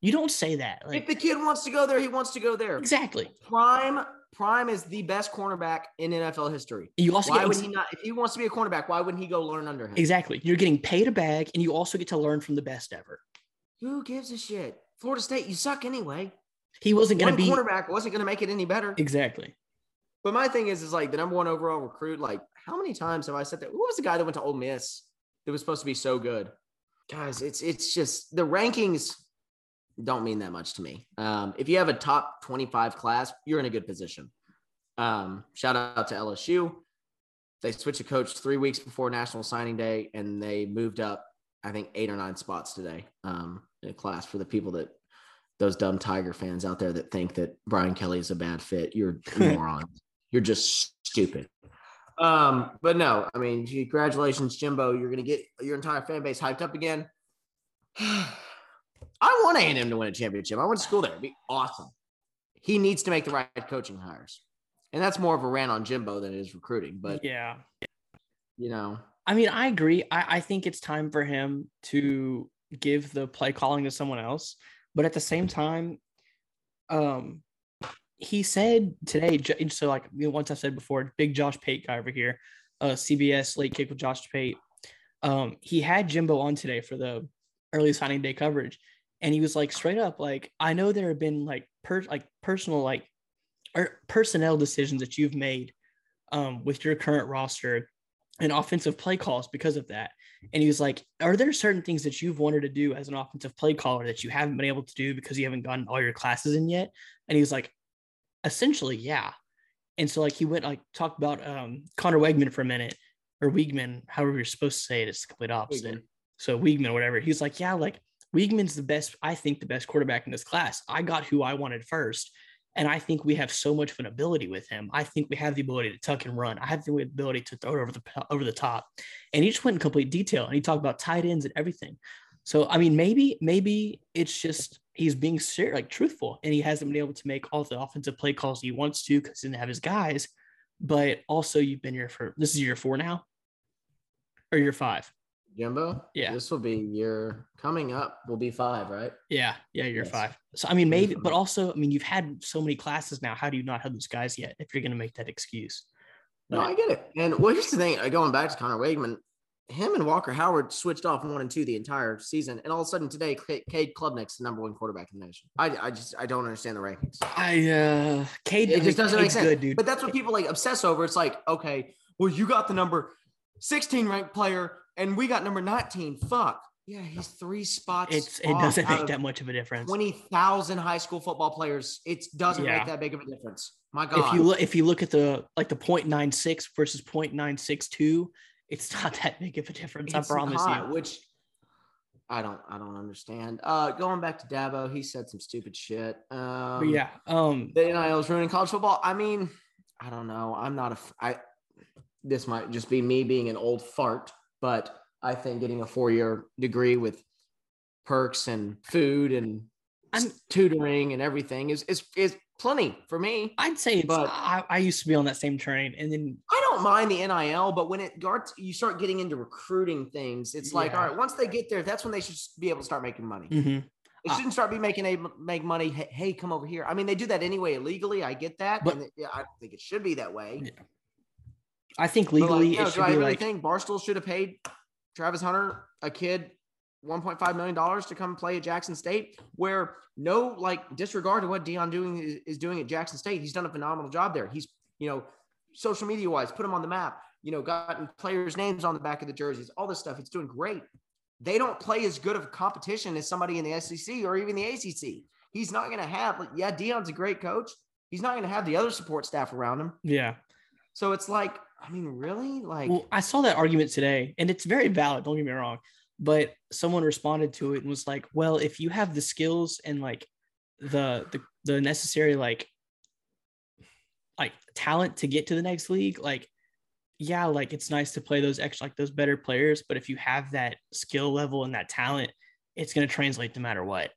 [SPEAKER 2] you don't say that.
[SPEAKER 1] if the kid wants to go there, he wants to go there.
[SPEAKER 2] exactly.
[SPEAKER 1] Prime Prime is the best cornerback in NFL history.
[SPEAKER 2] You also
[SPEAKER 1] Why
[SPEAKER 2] get
[SPEAKER 1] would he not? If he wants to be a cornerback, why wouldn't he go learn under him?
[SPEAKER 2] exactly. You're getting paid a bag, and you also get to learn from the best ever.
[SPEAKER 1] Who gives a shit? Florida State, you suck anyway.
[SPEAKER 2] He wasn't going to be
[SPEAKER 1] cornerback wasn't going to make it any better.
[SPEAKER 2] exactly.
[SPEAKER 1] But my thing is, is like the number one overall recruit. Like, how many times have I said that? Who was the guy that went to Ole Miss that was supposed to be so good? Guys, it's it's just the rankings don't mean that much to me. Um, if you have a top twenty-five class, you're in a good position. Um, shout out to LSU. They switched a coach three weeks before National Signing Day, and they moved up, I think, eight or nine spots today um, in a class for the people that those dumb Tiger fans out there that think that Brian Kelly is a bad fit. You're morons. You're just stupid. Um, but no, I mean, congratulations, Jimbo. You're gonna get your entire fan base hyped up again. I want A&M to win a championship. I went to school there. It'd be awesome. He needs to make the right coaching hires. And that's more of a rant on Jimbo than it is recruiting. But
[SPEAKER 2] yeah.
[SPEAKER 1] you know,
[SPEAKER 2] I mean, I agree. I, I think it's time for him to give the play calling to someone else. But at the same time, um, he said today, so like you know, once I said before, big Josh Pate guy over here, uh, CBS late kick with Josh Pate. Um, he had Jimbo on today for the early signing day coverage, and he was like straight up, like I know there have been like per like personal like or personnel decisions that you've made um, with your current roster and offensive play calls because of that. And he was like, Are there certain things that you've wanted to do as an offensive play caller that you haven't been able to do because you haven't gotten all your classes in yet? And he was like, Essentially, yeah. And so, like, he went, like, talked about um, Connor Wegman for a minute or Weigman, however you're supposed to say it, it's the complete opposite.
[SPEAKER 1] Weigman.
[SPEAKER 2] So, Weigman, whatever. He's like, Yeah, like, Weigman's the best, I think, the best quarterback in this class. I got who I wanted first. And I think we have so much of an ability with him. I think we have the ability to tuck and run. I have the ability to throw it over the over the top. And he just went in complete detail and he talked about tight ends and everything. So I mean, maybe maybe it's just he's being ser- like truthful, and he hasn't been able to make all the offensive play calls he wants to because he didn't have his guys. But also, you've been here for this is year four now, or year five.
[SPEAKER 1] Jimbo.
[SPEAKER 2] Yeah.
[SPEAKER 1] This will be your coming up. Will be five, right?
[SPEAKER 2] Yeah, yeah, year
[SPEAKER 1] Yes.
[SPEAKER 2] five. So I mean, maybe, but also, I mean, you've had so many classes now. How do you not have those guys yet? If you're going to make that excuse,
[SPEAKER 1] No, I get it. And well, here's the thing. uh, Going back to Connor Wakeman, him and Walker Howard switched off one and two the entire season, and all of a sudden today, Cade Klubnik's the number one quarterback in the nation. I, I just I don't understand the rankings.
[SPEAKER 2] I uh, Cade,
[SPEAKER 1] It just doesn't make sense.
[SPEAKER 2] good, dude.
[SPEAKER 1] But that's what people like obsess over. It's like, okay, well, you got the number 16 ranked player, and we got number 19. Fuck. Yeah, he's three spots.
[SPEAKER 2] it's it doesn't make that much of a difference.
[SPEAKER 1] 20,000 high school football players. It doesn't
[SPEAKER 2] Yeah.
[SPEAKER 1] make that big of a difference. My God.
[SPEAKER 2] if you look if you look at the like the 0.96 versus 0.962 it's not that big of a difference
[SPEAKER 1] It's
[SPEAKER 2] i promise
[SPEAKER 1] not,
[SPEAKER 2] you
[SPEAKER 1] Which I don't I don't understand. Uh going back to Dabo, he said some stupid shit. Um
[SPEAKER 2] yeah um
[SPEAKER 1] the NIL is ruining college football. I mean, I don't know. I'm not a. I. this might just be me being an old fart, but I think getting a four-year degree with perks and food and
[SPEAKER 2] I'm-
[SPEAKER 1] tutoring and everything is is is plenty for me.
[SPEAKER 2] i'd say it's
[SPEAKER 1] But-
[SPEAKER 2] I, I used to be on that same train and then
[SPEAKER 1] I don't mind the NIL, but when it starts, you start getting into recruiting things. It's like,
[SPEAKER 2] Yeah.
[SPEAKER 1] all right, once they get there, that's when they should be able to start making money.
[SPEAKER 2] mhm.
[SPEAKER 1] They
[SPEAKER 2] Uh,
[SPEAKER 1] shouldn't start be making a make money. Hey, hey, come over here. I mean, they do that anyway illegally. I get that,
[SPEAKER 2] But-
[SPEAKER 1] and it- yeah, I don't think it should be that way.
[SPEAKER 2] Yeah, i think
[SPEAKER 1] But, like,
[SPEAKER 2] legally
[SPEAKER 1] you know,
[SPEAKER 2] it
[SPEAKER 1] do
[SPEAKER 2] should
[SPEAKER 1] I really
[SPEAKER 2] like
[SPEAKER 1] think Barstool should have paid Travis Hunter a kid 1.5 million dollars to come play at Jackson State, where no like disregard to what Deion doing is, is doing at Jackson State. He's done a phenomenal job there. He's you know social media wise put him on the map. You know, gotten players' names on the back of the jerseys, all this stuff. He's doing great. They don't play as good of a competition as somebody in the SEC or even the ACC. He's not going to have like yeah, Deion's a great coach. He's not going to have the other support staff around him.
[SPEAKER 2] yeah
[SPEAKER 1] So it's like, I mean, really, like.
[SPEAKER 2] well i saw that argument today and it's very valid don't get me wrong but someone responded to it and was like well if you have the skills and like the the, the necessary like like talent to get to the next league like yeah like it's nice to play those extra like those better players but if you have that skill level and that talent it's going to translate no matter what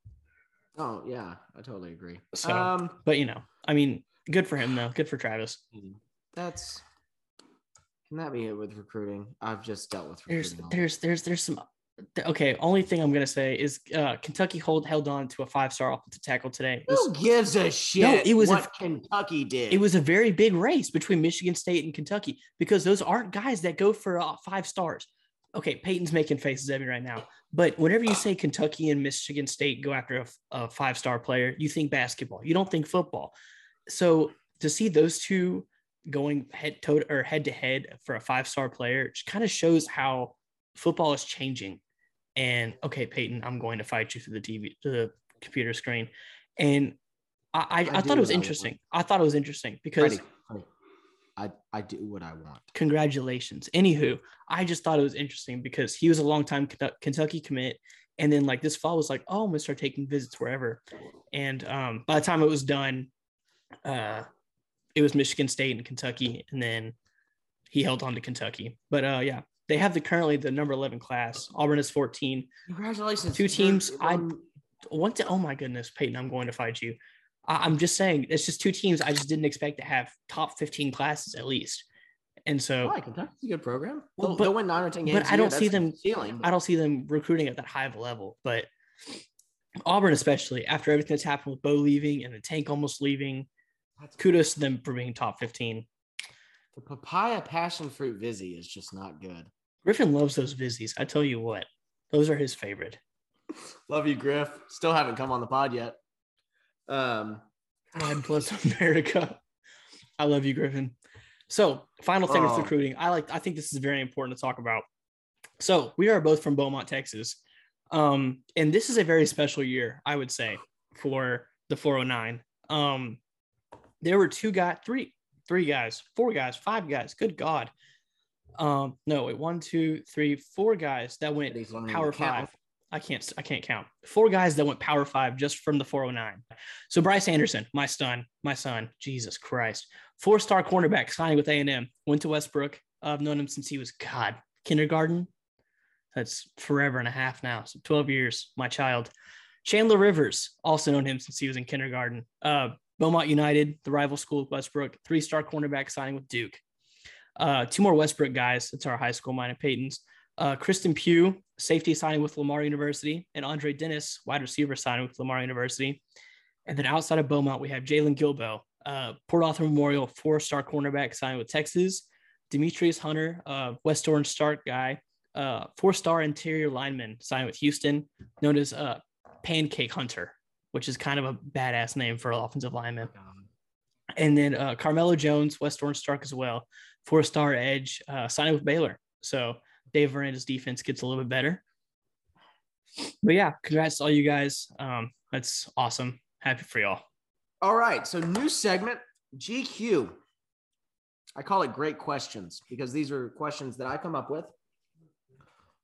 [SPEAKER 1] Oh yeah, I totally agree.
[SPEAKER 2] So-
[SPEAKER 1] um,
[SPEAKER 2] but you know i mean good for him though good for travis
[SPEAKER 1] that's can that be it with recruiting? I've just dealt with
[SPEAKER 2] there's there's there's there's some okay only thing i'm to say is uh kentucky hold held on to a five star offensive tackle today It was-
[SPEAKER 1] Who gives a shit?
[SPEAKER 2] No, it was a-
[SPEAKER 1] what Kentucky did.
[SPEAKER 2] it was a very big race between Michigan State and Kentucky because those aren't guys that go for uh, five stars. Okay, Peyton's making faces at me right now, but whenever you say Kentucky and Michigan State go after a, a five star player, you think basketball. You don't think football. So to see those two going head to or head to head for a five star player just kind of shows how football is changing. And okay, Peyton, I'm going to fight you through the TV, the computer screen, and I, I, I,
[SPEAKER 1] I
[SPEAKER 2] thought it was
[SPEAKER 1] what I
[SPEAKER 2] interesting. I thought it was interesting because
[SPEAKER 1] Freddie, I I do what I want.
[SPEAKER 2] congratulations. Anywho, I just thought it was interesting because he was a long time Kentucky commit. And then like this fall was like, oh, I'm gonna start taking visits wherever. And um, by the time it was done, uh, it was Michigan State and Kentucky, and then he held on to Kentucky. But uh, yeah, they have the currently the number 11 class. Auburn is 14.
[SPEAKER 1] Congratulations.
[SPEAKER 2] Two teams, I- One to oh my goodness, Peyton, I'm going to fight you. I, I'm just saying, it's just two teams I just didn't expect to have top 15 classes at least. And so
[SPEAKER 1] Why? Kentucky's a good program.
[SPEAKER 2] Well,
[SPEAKER 1] They'll,
[SPEAKER 2] but-
[SPEAKER 1] they'll win nine or ten games.
[SPEAKER 2] but I don't
[SPEAKER 1] year.
[SPEAKER 2] see
[SPEAKER 1] That's
[SPEAKER 2] them-
[SPEAKER 1] the Ceiling.
[SPEAKER 2] I don't see them recruiting at that high of a level, but Auburn, especially after everything that's happened with Bo leaving and the tank almost leaving,
[SPEAKER 1] That's-
[SPEAKER 2] kudos to them for being top 15.
[SPEAKER 1] the papaya passion fruit Vizzy is just not good.
[SPEAKER 2] Griffin loves those Vizzies. I tell you what, those are his favorite.
[SPEAKER 1] Love you, Griff. Still haven't come on the pod yet. Um,
[SPEAKER 2] God bless America. I love you, Griffin. So, final thing
[SPEAKER 1] Oh.
[SPEAKER 2] with recruiting, I like. I think this is very important to talk about. So, we are both from Beaumont, Texas, um, and this is a very special year, I would say, for the 409. Um, there were two guys, three, three guys, four guys, five guys. Good God. Um, no, wait, one, two, three, four guys that went
[SPEAKER 1] He's learning to
[SPEAKER 2] power five. I can't I can't count. Four guys that went power five just from the 409. So Bryce Anderson, my son, my son, Jesus Christ, four-star cornerback signing with A&M, went to Westbrook. I've known him since he was God kindergarten. That's forever and a half now. So 12 years, my child. Chandler Rivers, also known him since he was in kindergarten. Uh, Beaumont United, the rival school of Westbrook, three star cornerback signing with Duke. Uh, two more Westbrook guys. It's our high school mine at Peyton's. Uh, Kristen Pugh, safety signing with Lamar University, and Andre Dennis, wide receiver signing with Lamar University. And then outside of Beaumont, we have Jaylon Guilbeau, uh, Port Arthur Memorial, four star cornerback signing with Texas. Demetrius Hunter, uh, West Orange Stark guy, uh, four star interior lineman signing with Houston, known as uh, Pancake Hunter, which is kind of a badass name for an offensive lineman. And then uh, Carmelo Jones, West Orange Stark as well, four star edge, uh, signing with Baylor. So Dave Aranda's defense gets a little bit better. But yeah, congrats to all you guys. Um, that's awesome. Happy for y'all.
[SPEAKER 1] All right. So, new segment GQ. I call it great questions because these are questions that I come up with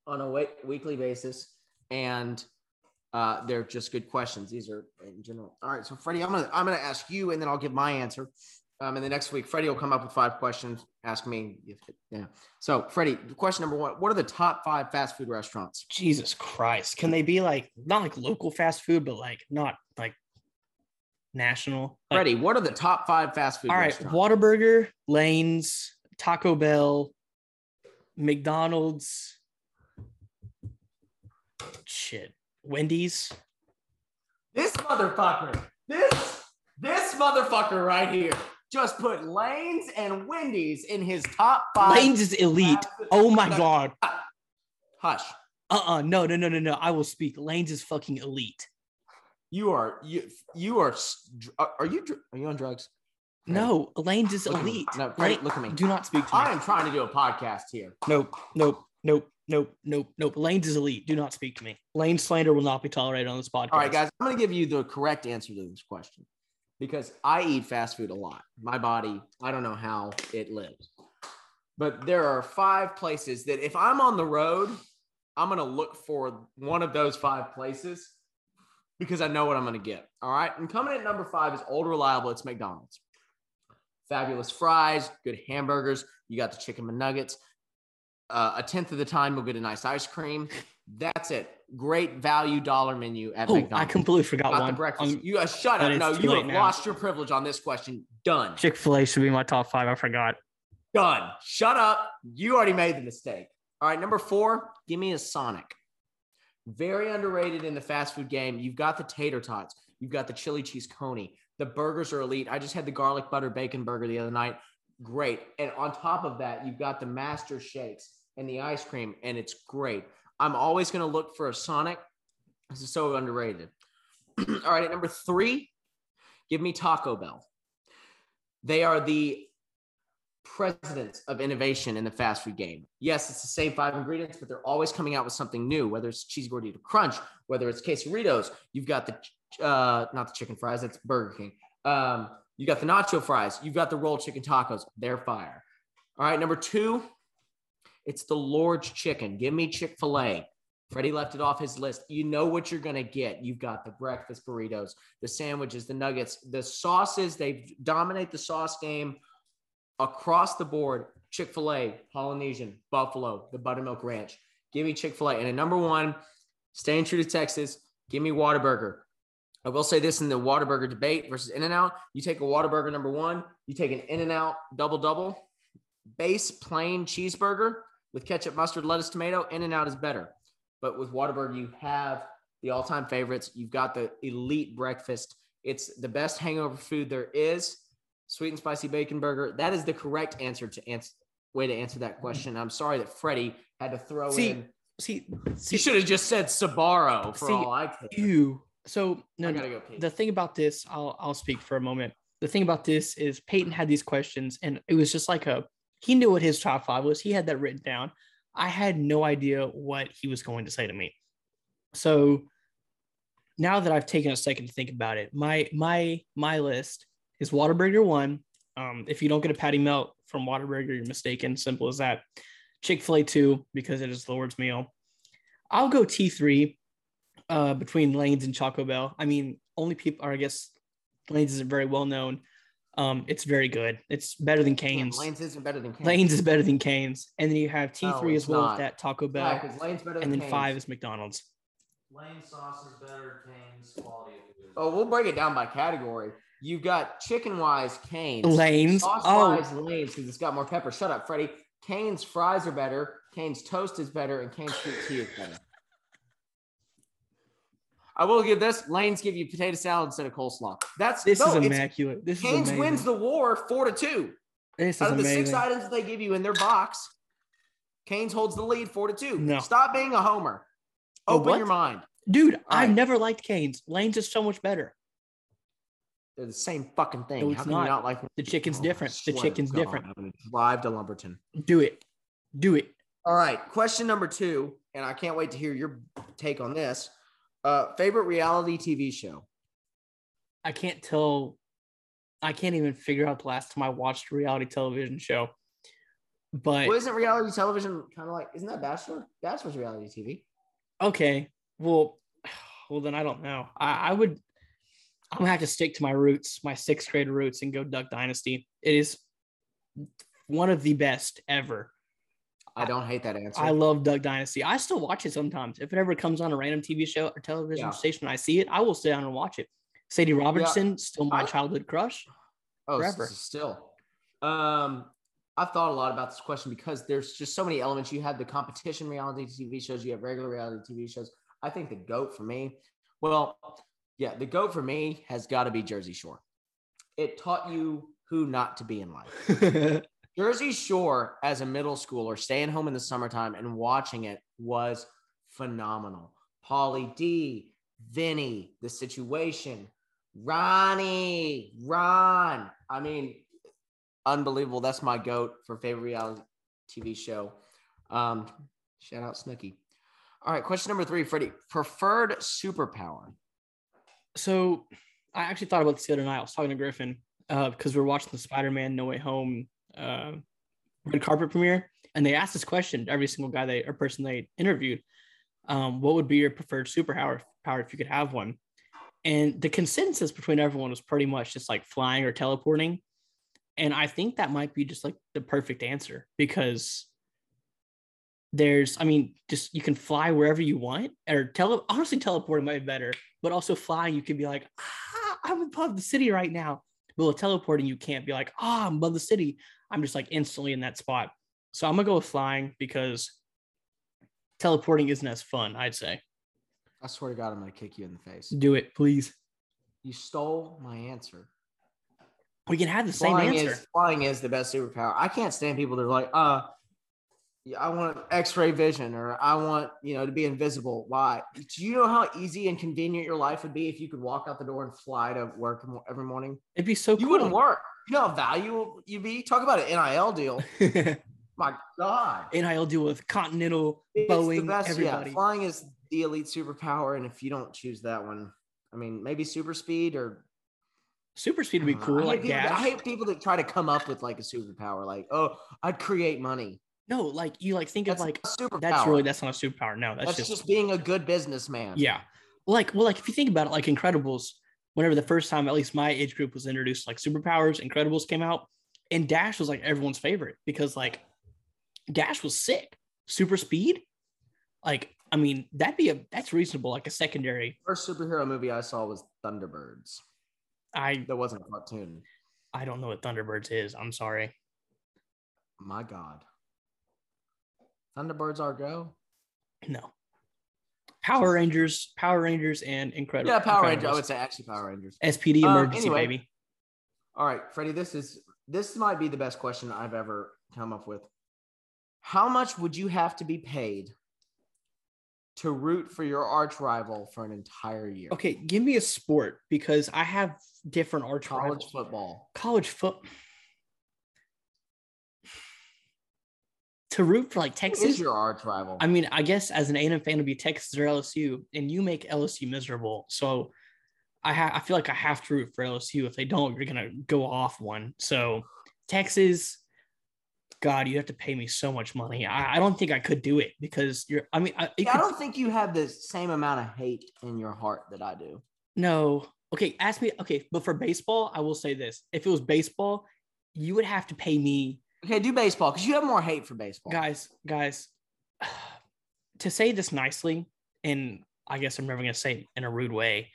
[SPEAKER 1] on a weekly basis. And uh, they're just good questions. These are in general. All right. So, Freddie, I'm going to I'm gonna ask you and then I'll give my answer. Um, and the next week, Freddie will come up with five questions. Ask me. If, yeah. So, Freddie, question number one: What are the top five fast food restaurants?
[SPEAKER 2] Jesus Christ! Can they be like not like local fast food, but like not like national?
[SPEAKER 1] Like, Freddie, what are the top five fast food?
[SPEAKER 2] All right, Whataburger, Lanes, Taco Bell, McDonald's. Shit, Wendy's.
[SPEAKER 1] This motherfucker. This this motherfucker right here just put Lanes and Wendy's in his top five.
[SPEAKER 2] Lanes is elite. Oh my god.
[SPEAKER 1] Hush.
[SPEAKER 2] Uh-uh. No, no, no, no, no. I will speak. Lanes is fucking elite.
[SPEAKER 1] You are you you are are you are you on drugs?
[SPEAKER 2] No, Lanes is elite.
[SPEAKER 1] No, right? Look at me.
[SPEAKER 2] Do not speak to me.
[SPEAKER 1] I am trying to do a podcast here.
[SPEAKER 2] Nope, nope, nope, nope, nope, nope. Lanes is elite. Do not speak to me. Lane slander will not be tolerated on this podcast.
[SPEAKER 1] All right, guys. I'm going to give you the correct answer to this question because I eat fast food a lot. My body, I don't know how it lives. But there are five places that if I'm on the road, I'm going to look for one of those five places because I know what I'm going to get. All right. And coming at number five is old reliable. It's McDonald's. Fabulous fries, good hamburgers. You got the chicken McNuggets. Uh, a tenth of the time, you'll get a nice ice cream. That's it. Great value dollar menu at
[SPEAKER 2] oh,
[SPEAKER 1] McDonald's.
[SPEAKER 2] I completely forgot
[SPEAKER 1] Got
[SPEAKER 2] one.
[SPEAKER 1] The breakfast. you uh, shut up. No, you have now. lost your privilege on this question. Done.
[SPEAKER 2] Chick Fil A should be my top five. I forgot.
[SPEAKER 1] Done. Shut up. You already made the mistake. All right, number four. Give me a Sonic. Very underrated in the fast food game. You've got the tater tots. You've got the chili cheese coney. The burgers are elite. I just had the garlic butter bacon burger the other night. Great. And on top of that, you've got the master shakes and the ice cream, and it's great. I'm always going to look for a Sonic. This is so underrated. All right, at number three, give me Taco Bell. They are the presidents of innovation in the fast food game. Yes, it's the same five ingredients, but they're always coming out with something new, whether it's cheese gordita crunch, whether it's quesadillas. You've got the, uh, not the chicken fries, that's Burger King. Um, you got the nacho fries. You've got the rolled chicken tacos. They're fire. All right, number two, it's the Lord's chicken. Give me Chick fil A. Freddie left it off his list. You know what you're going to get. You've got the breakfast burritos, the sandwiches, the nuggets, the sauces. They dominate the sauce game across the board. Chick fil A, Polynesian, Buffalo, the Buttermilk Ranch. Give me Chick fil A. And at number one, staying true to Texas, give me Whataburger. I will say this in the Whataburger debate versus In N Out. You take a Whataburger number one, you take an In N Out double double, base plain cheeseburger with ketchup, mustard, lettuce, tomato, In and Out is better. But with Whataburger, you have the all time favorites. You've got the elite breakfast. It's the best hangover food there is. Sweet and spicy bacon burger. That is the correct answer to answer way to answer that question. I'm sorry that Freddie had to throw
[SPEAKER 2] see,
[SPEAKER 1] in.
[SPEAKER 2] See,
[SPEAKER 1] see, you should have just said Sbarro for
[SPEAKER 2] see,
[SPEAKER 1] all I care.
[SPEAKER 2] You. So no,
[SPEAKER 1] go
[SPEAKER 2] the thing about this, I'll I'll speak for a moment. The thing about this is Peyton had these questions, and it was just like a he knew what his top five was. He had that written down. I had no idea what he was going to say to me. So now that I've taken a second to think about it, my my my list is Whataburger one. Um, if you don't get a patty melt from Whataburger, you're mistaken. Simple as that. Chick Fil A two because it is the Lord's meal. I'll go T three uh, between Lanes and Taco Bell. I mean, only people, or I guess Lanes isn't very well known. Um, it's very good. It's better than
[SPEAKER 1] Damn,
[SPEAKER 2] Canes.
[SPEAKER 1] Lanes isn't better than Canes.
[SPEAKER 2] Lanes is better than Canes, and then you have T three
[SPEAKER 1] it's
[SPEAKER 2] as well
[SPEAKER 1] not.
[SPEAKER 2] with that Taco Bell,
[SPEAKER 1] Yeah, 'cause Lane's better than
[SPEAKER 2] and then
[SPEAKER 1] Cane's.
[SPEAKER 2] five is McDonald's.
[SPEAKER 3] Lane sauce is better. Cane's quality of food.
[SPEAKER 1] Oh, we'll break it down by category. You've got chicken wise Canes,
[SPEAKER 2] Lanes.
[SPEAKER 1] sauce
[SPEAKER 2] Oh,
[SPEAKER 1] wise Lanes because it's got more pepper. Shut up, Freddie. Canes fries are better. Canes toast is better, and Canes sweet tea is better. I will give this. Lanes give you potato salad instead of coleslaw. That's
[SPEAKER 2] this
[SPEAKER 1] no,
[SPEAKER 2] is immaculate. This is
[SPEAKER 1] Canes
[SPEAKER 2] amazing.
[SPEAKER 1] wins the war four to two.
[SPEAKER 2] this is
[SPEAKER 1] Out of the
[SPEAKER 2] amazing.
[SPEAKER 1] six items they give you in their box, Canes holds the lead four to two.
[SPEAKER 2] No.
[SPEAKER 1] Stop being a homer. Open your mind.
[SPEAKER 2] Dude, I've never liked Canes. Lanes is so much better.
[SPEAKER 1] They're the same fucking thing.
[SPEAKER 2] No,
[SPEAKER 1] How
[SPEAKER 2] it's
[SPEAKER 1] can
[SPEAKER 2] not.
[SPEAKER 1] you not like
[SPEAKER 2] The chicken's
[SPEAKER 1] Oh,
[SPEAKER 2] different. The chicken's different.
[SPEAKER 1] I'm gonna drive to Lumberton.
[SPEAKER 2] Do it. Do it.
[SPEAKER 1] All right. Question number two, and I can't wait to hear your take on this. Uh, favorite reality TV show?
[SPEAKER 2] I can't tell. I can't even figure out the last time I watched a reality television show. But
[SPEAKER 1] Well, isn't reality television kind of like? Isn't that Bachelor? Bachelor's reality TV.
[SPEAKER 2] okay, well, well then I don't know. I, I would. I'm gonna have to stick to my roots, my sixth grade roots, and go Duck Dynasty. It is one of the best ever.
[SPEAKER 1] I don't hate that answer.
[SPEAKER 2] I love Duck Dynasty. I still watch it sometimes. If it ever comes on a random TV show or television
[SPEAKER 1] Yeah.
[SPEAKER 2] station, I see it, I will sit down and watch it. Sadie Robertson, still my childhood crush.
[SPEAKER 1] Oh,
[SPEAKER 2] Forever.
[SPEAKER 1] still. Um, I've thought a lot about this question because there's just so many elements. You have the competition reality TV shows, you have regular reality TV shows. I think the GOAT for me, well, yeah, the GOAT for me has got to be Jersey Shore. It taught you who not to be in life. Jersey Shore as a middle schooler, staying home in the summertime and watching it was phenomenal. Pauly D, Vinny, the situation, Ronnie, Ron. I mean, unbelievable. That's my goat for favorite reality TV show. Um, shout out Snooki. All right, question number three, Freddie. Preferred superpower.
[SPEAKER 2] so I actually thought about this the other night. I was talking to Griffin uh, because we are watching the Spider-Man No Way Home uh, red carpet premiere, and they asked this question to every single guy they or person they interviewed. Um, what would be your preferred superpower power if you could have one? And the consensus between everyone was pretty much just like flying or teleporting. And I think that might be just like the perfect answer because there's, I mean, just you can fly wherever you want, or tele honestly teleporting might be better, but also flying, you can be like, ah, I'm above the city right now. Well, with teleporting, you can't be like, ah, I'm above the city. I'm just like instantly in that spot. So I'm gonna go with flying because teleporting isn't as fun, I'd say.
[SPEAKER 1] I swear to God, I'm going to kick you in the face.
[SPEAKER 2] Do it, please.
[SPEAKER 1] You stole my answer.
[SPEAKER 2] We can have the same
[SPEAKER 1] flying
[SPEAKER 2] answer.
[SPEAKER 1] Is, flying is the best superpower. I can't stand people that are like, uh, I want X-ray vision or I want you know to be invisible. Why? Do you know how easy and convenient your life would be if you could walk out the door and fly to work every morning?
[SPEAKER 2] It'd be so cool.
[SPEAKER 1] You
[SPEAKER 2] cool.
[SPEAKER 1] wouldn't work. You know how valuable you'd be. Talk about an NIL deal. My God,
[SPEAKER 2] NIL deal with Continental,
[SPEAKER 1] It's
[SPEAKER 2] Boeing,
[SPEAKER 1] best,
[SPEAKER 2] everybody.
[SPEAKER 1] Yeah, flying is the elite superpower, and if you don't choose that one, I mean, maybe super speed or
[SPEAKER 2] Super speed would be
[SPEAKER 1] I don't know.
[SPEAKER 2] cool,
[SPEAKER 1] I hate
[SPEAKER 2] like
[SPEAKER 1] people that- I hate people that try to come up with like a superpower, like, oh, I'd create money.
[SPEAKER 2] no, like you like think
[SPEAKER 1] That's
[SPEAKER 2] of like
[SPEAKER 1] a superpower.
[SPEAKER 2] that's really that's not a superpower. No, that's,
[SPEAKER 1] that's
[SPEAKER 2] just,
[SPEAKER 1] just, being a good businessman.
[SPEAKER 2] yeah. Like well, like if you think about it, like Incredibles, whenever the first time at least my age group was introduced, like superpowers, Incredibles came out, and Dash was like everyone's favorite because like Dash was sick. Super speed, like I mean that'd be a that's reasonable, like a secondary.
[SPEAKER 1] First superhero movie I saw was Thunderbirds.
[SPEAKER 2] I
[SPEAKER 1] That wasn't a cartoon.
[SPEAKER 2] I don't know what Thunderbirds is. I'm sorry.
[SPEAKER 1] My God. Thunderbirds are go.
[SPEAKER 2] No. Power Rangers, Power Rangers, and Incredible.
[SPEAKER 1] Yeah, Power Rangers. I would say actually Power Rangers.
[SPEAKER 2] SPD
[SPEAKER 1] Um,
[SPEAKER 2] emergency
[SPEAKER 1] anyway.
[SPEAKER 2] baby.
[SPEAKER 1] All right, Freddie, this is this might be the best question I've ever come up with. How much would you have to be paid to root for your arch rival for an entire year?
[SPEAKER 2] Okay, give me a sport because I have different arch
[SPEAKER 1] College
[SPEAKER 2] rivals.
[SPEAKER 1] football.
[SPEAKER 2] College foot. To root for like Texas.
[SPEAKER 1] Who is your arch rival?
[SPEAKER 2] I mean, I guess as an A&M fan, to be Texas or LSU, and you make LSU miserable. So I ha- I feel like I have to root for LSU. If they don't, you're gonna go off one. So Texas, God, you have to pay me so much money. I, I don't think I could do it because you're. I mean, I, it
[SPEAKER 1] I don't think you have the same amount of hate in your heart that I do.
[SPEAKER 2] No. Okay, ask me. Okay, but for baseball, I will say this: if it was baseball, you would have to pay me,
[SPEAKER 1] Okay, do baseball because you have more hate for baseball.
[SPEAKER 2] guys. Guys, to say this nicely, and I guess I'm never gonna say it in a rude way,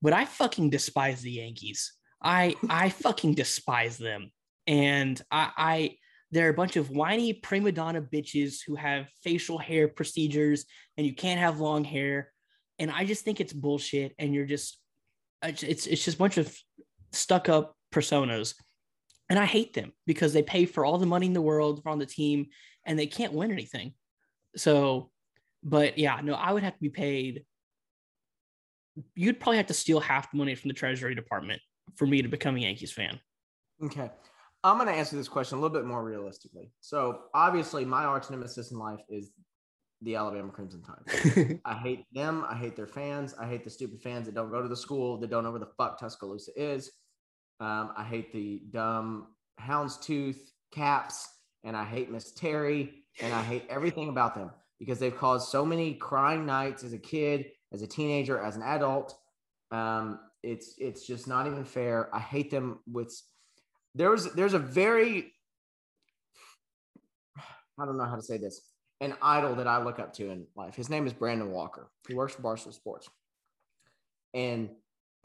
[SPEAKER 2] but I fucking despise the Yankees. I I fucking despise them, and I I they're a bunch of whiny prima donna bitches who have facial hair procedures, and you can't have long hair, and I just think it's bullshit. And you're just it's it's it's just a bunch of stuck up personas. And I hate them because they pay for all the money in the world for on the team and they can't win anything. So, but yeah, no, I would have to be paid. You'd probably have to steal half the money from the Treasury Department for me to become a Yankees fan.
[SPEAKER 1] Okay. I'm going to answer this question a little bit more realistically. So, obviously, my arch nemesis in life is the Alabama Crimson Tide. I hate them. I hate their fans. I hate the stupid fans that don't go to the school, that don't know where the fuck Tuscaloosa is. Um, I hate the dumb houndstooth caps, and I hate Miss Terry, and I hate everything about them because they've caused so many crying nights as a kid, as a teenager, as an adult. Um, it's it's just not even fair. I hate them with. There's there's a very I don't know how to say this an idol that I look up to in life. His name is Brandon Walker. He works for Barstool Sports. And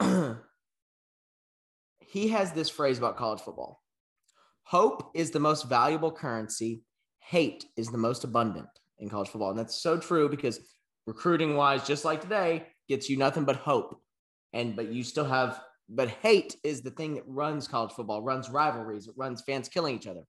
[SPEAKER 1] he has this phrase about college football Hope is the most valuable currency, hate is the most abundant in college football. And that's so true because recruiting wise, just like today, gets you nothing but hope. And but you still have, but hate is the thing that runs college football, runs rivalries, it runs fans killing each other.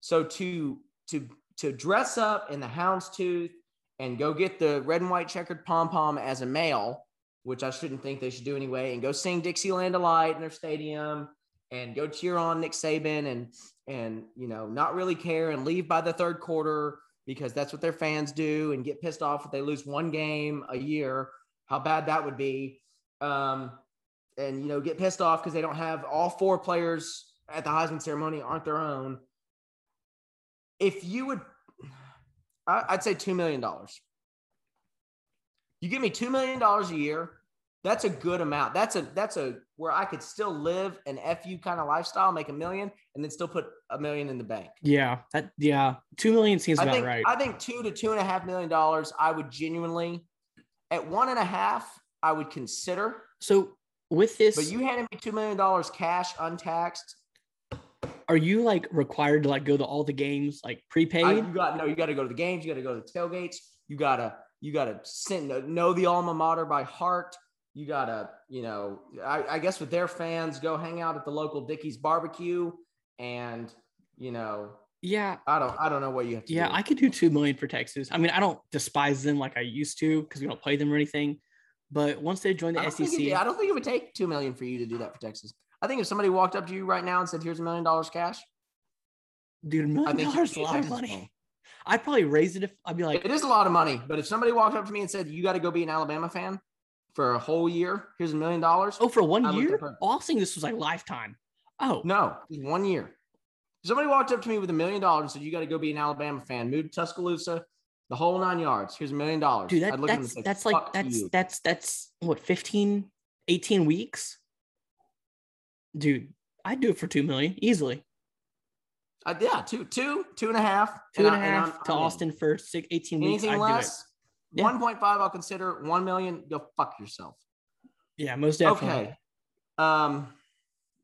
[SPEAKER 1] So to to to dress up in the houndstooth and go get the red and white checkered pom pom as a male, which I shouldn't think they should do anyway, and go sing Dixieland Delight in their stadium and go cheer on Nick Saban and and you know not really care and leave by the third quarter because that's what their fans do and get pissed off if they lose one game a year. How bad that would be. Um, and you know get pissed off because they don't have all four players at the Heisman ceremony aren't their own if you would, I'd say $2 million. You give me $2 million a year, that's a good amount. That's a, that's a, where I could still live an FU kind of lifestyle, make a million, and then still put a million in the bank.
[SPEAKER 2] Yeah, that yeah, two million seems
[SPEAKER 1] I
[SPEAKER 2] about
[SPEAKER 1] think,
[SPEAKER 2] right.
[SPEAKER 1] I think two to two and a half million dollars, I would genuinely, at one and a half, I would consider.
[SPEAKER 2] so with this,
[SPEAKER 1] But you handed me $2 million cash, untaxed.
[SPEAKER 2] are you like required to like go to all the games like prepaid?
[SPEAKER 1] I, you got no. You got to go to the games. You got to go to the tailgates. You gotta you gotta send know the alma mater by heart. You gotta you know. I, I guess with their fans, go hang out at the local Dickey's barbecue, and you know.
[SPEAKER 2] yeah,
[SPEAKER 1] I don't I don't know what you have to
[SPEAKER 2] yeah,
[SPEAKER 1] do.
[SPEAKER 2] I could do two million for Texas. I mean, I don't despise them like I used to because we don't play them or anything. But once they join the
[SPEAKER 1] I
[SPEAKER 2] SEC,
[SPEAKER 1] it, I don't think it would take two million for you to do that for Texas. I think if somebody walked up to you right now and said, "Here's a million dollars cash,"
[SPEAKER 2] dude, million dollars is a lot of money. I'd probably raise it if I'd be like,
[SPEAKER 1] It is a lot of money, but if somebody walked up to me and said, "You got to go be an Alabama fan for a whole year," here's a million dollars.
[SPEAKER 2] oh, for one
[SPEAKER 1] I
[SPEAKER 2] year. Oh, I was thinking this was like lifetime. Oh,
[SPEAKER 1] No, one year. If somebody walked up to me with a million dollars and said, "You got to go be an Alabama fan, move to Tuscaloosa, the whole nine yards. Here's a million dollars."
[SPEAKER 2] dude, that,
[SPEAKER 1] I'd look at them and
[SPEAKER 2] that's
[SPEAKER 1] say,
[SPEAKER 2] that's like that's
[SPEAKER 1] you."
[SPEAKER 2] that's that's what 15, 18 weeks, dude. I'd do it for two million easily.
[SPEAKER 1] Uh, yeah, two, two, two and a half,
[SPEAKER 2] Two and a
[SPEAKER 1] I-
[SPEAKER 2] half
[SPEAKER 1] I'm-
[SPEAKER 2] to
[SPEAKER 1] I'm in.
[SPEAKER 2] Austin for six, 18 weeks.
[SPEAKER 1] Anything
[SPEAKER 2] it.
[SPEAKER 1] less,
[SPEAKER 2] Yeah.
[SPEAKER 1] one point five, I'll consider. One million, go fuck yourself.
[SPEAKER 2] Yeah, most definitely.
[SPEAKER 1] Okay. Um,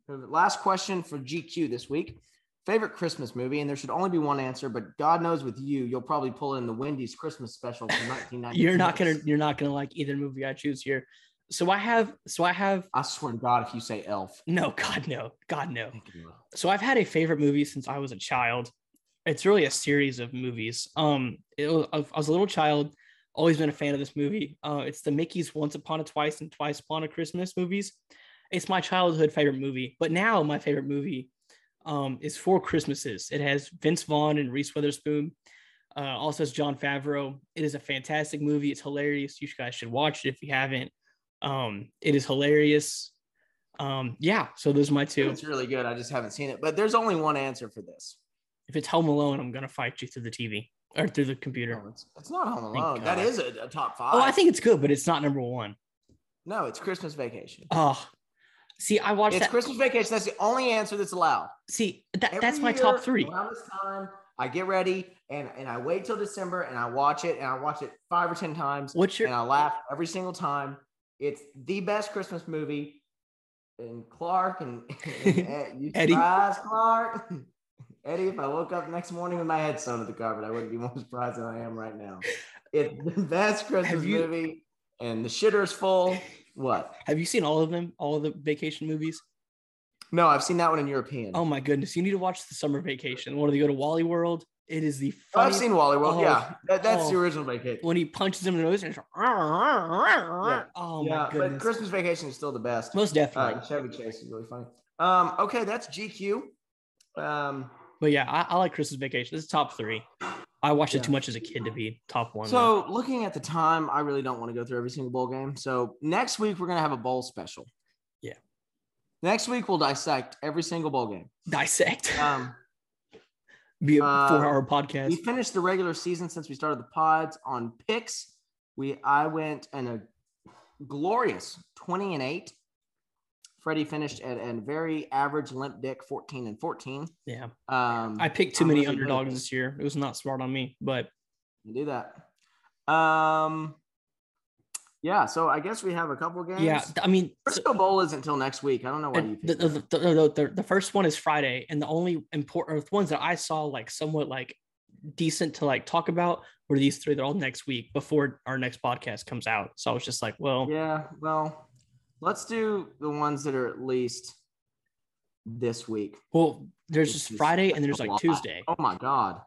[SPEAKER 1] last question for GQ this week. Favorite Christmas movie, and there should only be one answer, but God knows with you, you'll probably pull in the Wendy's Christmas special from 1990.
[SPEAKER 2] You're not gonna you're not gonna like either movie I choose here. So I have so I have
[SPEAKER 1] I swear to God, if you say Elf,
[SPEAKER 2] no God no God no. So I've had a favorite movie since I was a child. It's really a series of movies. Um, it I was a little child, always been a fan of this movie. Uh, it's the Mickey's Once Upon a Twice and Twice Upon a Christmas movies. It's my childhood favorite movie, but now my favorite movie um, is Four Christmases. It has Vince Vaughn and Reese Witherspoon. Uh, also has Jon Favreau. It is a fantastic movie. It's hilarious. You guys should watch it if you haven't. Um, it is hilarious. Um, yeah, so those are my two.
[SPEAKER 1] It's really good. I just haven't seen it, but there's only one answer for this.
[SPEAKER 2] If it's Home Alone, I'm gonna fight you through the TV or through the computer.
[SPEAKER 1] No, it's, it's not Home Alone. That is a, a top five.
[SPEAKER 2] Oh, I think it's good, but it's not number one.
[SPEAKER 1] No, it's Christmas Vacation.
[SPEAKER 2] Oh, see, I watched
[SPEAKER 1] It's
[SPEAKER 2] that.
[SPEAKER 1] Christmas Vacation. That's the only answer that's allowed.
[SPEAKER 2] see, that, that's my
[SPEAKER 1] year
[SPEAKER 2] top three.
[SPEAKER 1] Around this time, I get ready and and I wait till December and I watch it and I watch it five or ten times
[SPEAKER 2] What's your
[SPEAKER 1] and I laugh every single time. It's the best Christmas movie. And Clark and, and you
[SPEAKER 2] Eddie.
[SPEAKER 1] surprised, Clark. Eddie, if I woke up next morning with my head sewn to the carpet, I wouldn't be more surprised than I am right now. It's the best Christmas
[SPEAKER 2] you-
[SPEAKER 1] movie, and the shitter's full. What?
[SPEAKER 2] Have you seen all of them? All of the vacation movies?
[SPEAKER 1] No, I've seen that one in European.
[SPEAKER 2] Oh my goodness! You need to watch the summer vacation. One of they go to Wally World. It is the
[SPEAKER 1] I've seen Wally World.
[SPEAKER 2] Oh,
[SPEAKER 1] yeah, that, that's the
[SPEAKER 2] oh.
[SPEAKER 1] original vacation.
[SPEAKER 2] when he punches him in the nose and it's oh
[SPEAKER 1] yeah,
[SPEAKER 2] my
[SPEAKER 1] but
[SPEAKER 2] goodness.
[SPEAKER 1] Christmas Vacation is still the best.
[SPEAKER 2] Most definitely.
[SPEAKER 1] Uh, Chevy Chase is really funny. Um, okay, that's GQ. Um,
[SPEAKER 2] But yeah, I, I like Christmas Vacation. This is top three. I watched
[SPEAKER 1] Yeah.
[SPEAKER 2] it too much as a kid to be top one. though.
[SPEAKER 1] so looking at the time, I really don't want to go through every single bowl game. So next week we're gonna have a bowl special.
[SPEAKER 2] Yeah.
[SPEAKER 1] Next week we'll dissect every single bowl game.
[SPEAKER 2] dissect.
[SPEAKER 1] Um,
[SPEAKER 2] be a
[SPEAKER 1] uh,
[SPEAKER 2] four-hour podcast.
[SPEAKER 1] we finished the regular season since we started the pods on picks. We I went and a glorious 20 and 8. Freddie finished at a very average limp dick 14 and 14.
[SPEAKER 2] Yeah,
[SPEAKER 1] Um
[SPEAKER 2] I picked too many
[SPEAKER 1] really good at
[SPEAKER 2] underdogs
[SPEAKER 1] this.
[SPEAKER 2] this year. It was not smart on me, but
[SPEAKER 1] You do that. Um yeah, so I guess we have a couple games.
[SPEAKER 2] yeah, I mean,
[SPEAKER 1] Frisco Bowl isn't until next week. I don't know why you think
[SPEAKER 2] the, the, the, the, the, first one is Friday, and the only important ones that I saw like somewhat like decent to like talk about were these three. They're all next week before our next podcast comes out. So I was just like, well,
[SPEAKER 1] Yeah, well, let's do the ones that are at least this week.
[SPEAKER 2] well, there's just Friday and there's like. Tuesday.
[SPEAKER 1] Oh my god.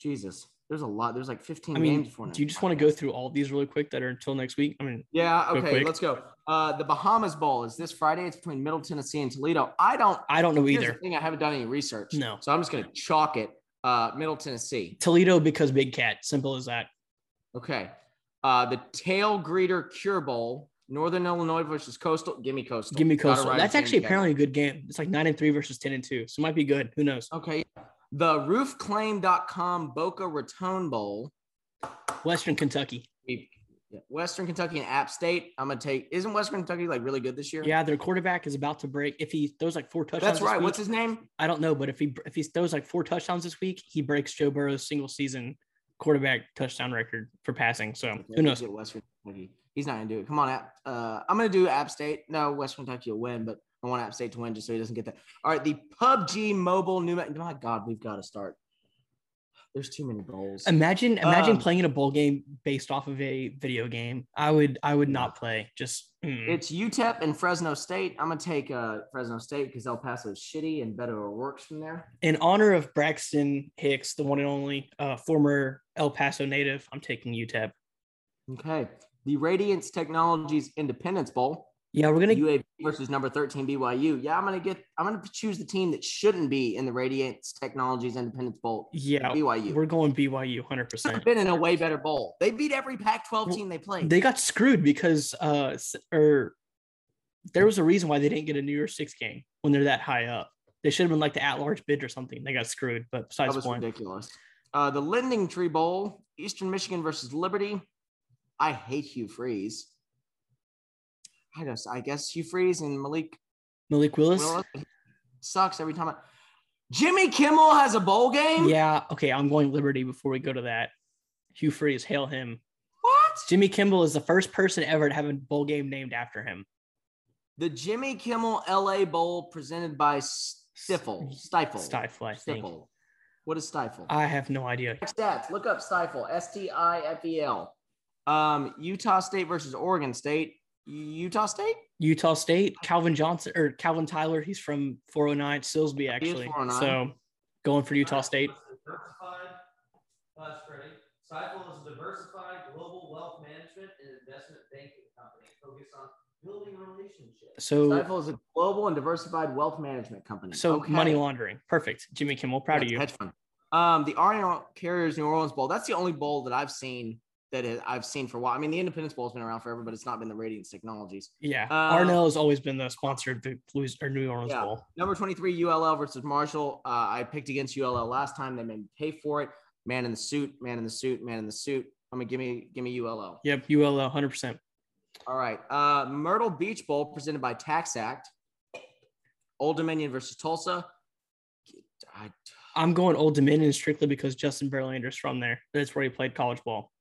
[SPEAKER 1] Jesus. There's a lot. There's like 15
[SPEAKER 2] I mean,
[SPEAKER 1] games before
[SPEAKER 2] do you just want to go through all these really quick that are until next week? I mean,
[SPEAKER 1] Yeah, okay,
[SPEAKER 2] quick.
[SPEAKER 1] let's go. Uh the Bahamas Bowl is this Friday. It's between Middle Tennessee and Toledo. I don't
[SPEAKER 2] I don't know either.
[SPEAKER 1] thing, I haven't done any research.
[SPEAKER 2] No.
[SPEAKER 1] So I'm just gonna chalk it. Uh Middle Tennessee.
[SPEAKER 2] Toledo because Big Cat. Simple as that.
[SPEAKER 1] Okay. Uh the Tailgreeter Cure Bowl, Northern Illinois versus Coastal. Give me Coastal.
[SPEAKER 2] Give me Coastal. That's actually apparently a good game. It's like nine and three versus ten and two, so it might be good. Who knows?
[SPEAKER 1] Okay. The roofclaim.com Boca Raton Bowl.
[SPEAKER 2] Western Kentucky.
[SPEAKER 1] We- yeah, Western Kentucky and App State. I'm gonna take. Isn't Western Kentucky like really good this year?
[SPEAKER 2] Yeah, their quarterback is about to break. If he throws like four touchdowns,
[SPEAKER 1] that's right.
[SPEAKER 2] week-
[SPEAKER 1] What's his name?
[SPEAKER 2] I don't know, but if he if he throws like four touchdowns this week, he breaks Joe Burrow's single season quarterback touchdown record for passing. So
[SPEAKER 1] Okay,
[SPEAKER 2] who knows?
[SPEAKER 1] Western Kentucky. He's not gonna do it. Come on, App. Uh, I'm gonna do App State. No, Western Kentucky will win, but I want App State to win just so he doesn't get that. All right, the PUBG Mobile New. My God, we've got to start. There's too many bowls.
[SPEAKER 2] Imagine imagine
[SPEAKER 1] Um,
[SPEAKER 2] playing in a bowl game based off of a video game. I would I would not play. Just mm.
[SPEAKER 1] It's UTEP and Fresno State. I'm gonna take uh, Fresno State because El Paso's shitty and Beto works from there.
[SPEAKER 2] in honor of Braxton Hicks, the one and only uh, former El Paso native. I'm taking UTEP.
[SPEAKER 1] Okay, the Radiance Technologies Independence Bowl.
[SPEAKER 2] Yeah, we're gonna
[SPEAKER 1] UAB versus number 13 BYU. Yeah, I'm gonna get. I'm gonna choose the team that shouldn't be in the Radiance Technologies Independence Bowl.
[SPEAKER 2] yeah
[SPEAKER 1] BYU.
[SPEAKER 2] we're going BYU 100. percent
[SPEAKER 1] been in a way better bowl. They beat every Pac-12
[SPEAKER 2] Well,
[SPEAKER 1] team they played.
[SPEAKER 2] They got screwed because uh or there was a reason why they didn't get a New Year's Six game when they're that high up. They should have been like the at-large bid or something. They got screwed. But
[SPEAKER 1] that
[SPEAKER 2] besides
[SPEAKER 1] was
[SPEAKER 2] the point,
[SPEAKER 1] ridiculous. Uh, the Lending Tree Bowl, Eastern Michigan versus Liberty. I hate Hugh Freeze. I guess I guess Hugh Freeze and Malik
[SPEAKER 2] Malik Willis.
[SPEAKER 1] Willis sucks every time. I, Jimmy Kimmel has a bowl game.
[SPEAKER 2] Yeah. Okay. I'm going Liberty before we go to that. Hugh Freeze, hail him.
[SPEAKER 1] What?
[SPEAKER 2] Jimmy Kimmel is the first person ever to have a bowl game named after him.
[SPEAKER 1] The Jimmy Kimmel LA Bowl presented by Stifel. Stifel.
[SPEAKER 2] Stifel, I think.
[SPEAKER 1] What is Stifel?
[SPEAKER 2] I have no idea.
[SPEAKER 1] Stats. Look up Stifel. S T I F E L. Um, Utah State versus Oregon State. Utah State.
[SPEAKER 2] Utah State, Calvin Johnson or Calvin Tyler. He's from 409 Silsbee,
[SPEAKER 1] He is
[SPEAKER 2] actually.
[SPEAKER 1] 409.
[SPEAKER 2] So going for Utah State.
[SPEAKER 3] Diversified, uh, Freddie. Is a diversified global wealth management and investment banking company focused on building relationships.
[SPEAKER 2] So
[SPEAKER 1] Stifel is a global and diversified wealth management company.
[SPEAKER 2] so
[SPEAKER 1] Okay.
[SPEAKER 2] money laundering. Perfect. Jimmy Kimmel, proud
[SPEAKER 1] Yeah,
[SPEAKER 2] of you.
[SPEAKER 1] Hedge fund. Um, the R+L Carriers New Orleans Bowl. That's the only bowl that I've seen that is- I've seen for a while. I mean, the Independence Bowl has been around forever, but it's not been the Radiance Technologies.
[SPEAKER 2] Yeah.
[SPEAKER 1] Uh,
[SPEAKER 2] R+L has always been the sponsored Blues or New Orleans
[SPEAKER 1] Yeah.
[SPEAKER 2] Bowl.
[SPEAKER 1] Number 23, ULL versus Marshall. Uh, I picked against ULL last time. They made me pay for it. Man in the suit, man in the suit, man in the suit. I'm gonna give me give me ULL.
[SPEAKER 2] Yep. ULL 100%.
[SPEAKER 1] All right. Uh, Myrtle Beach Bowl presented by TaxAct. Old Dominion versus Tulsa. I,
[SPEAKER 2] I'm going Old Dominion strictly because Justin Verlander's from there. That's where he played college ball.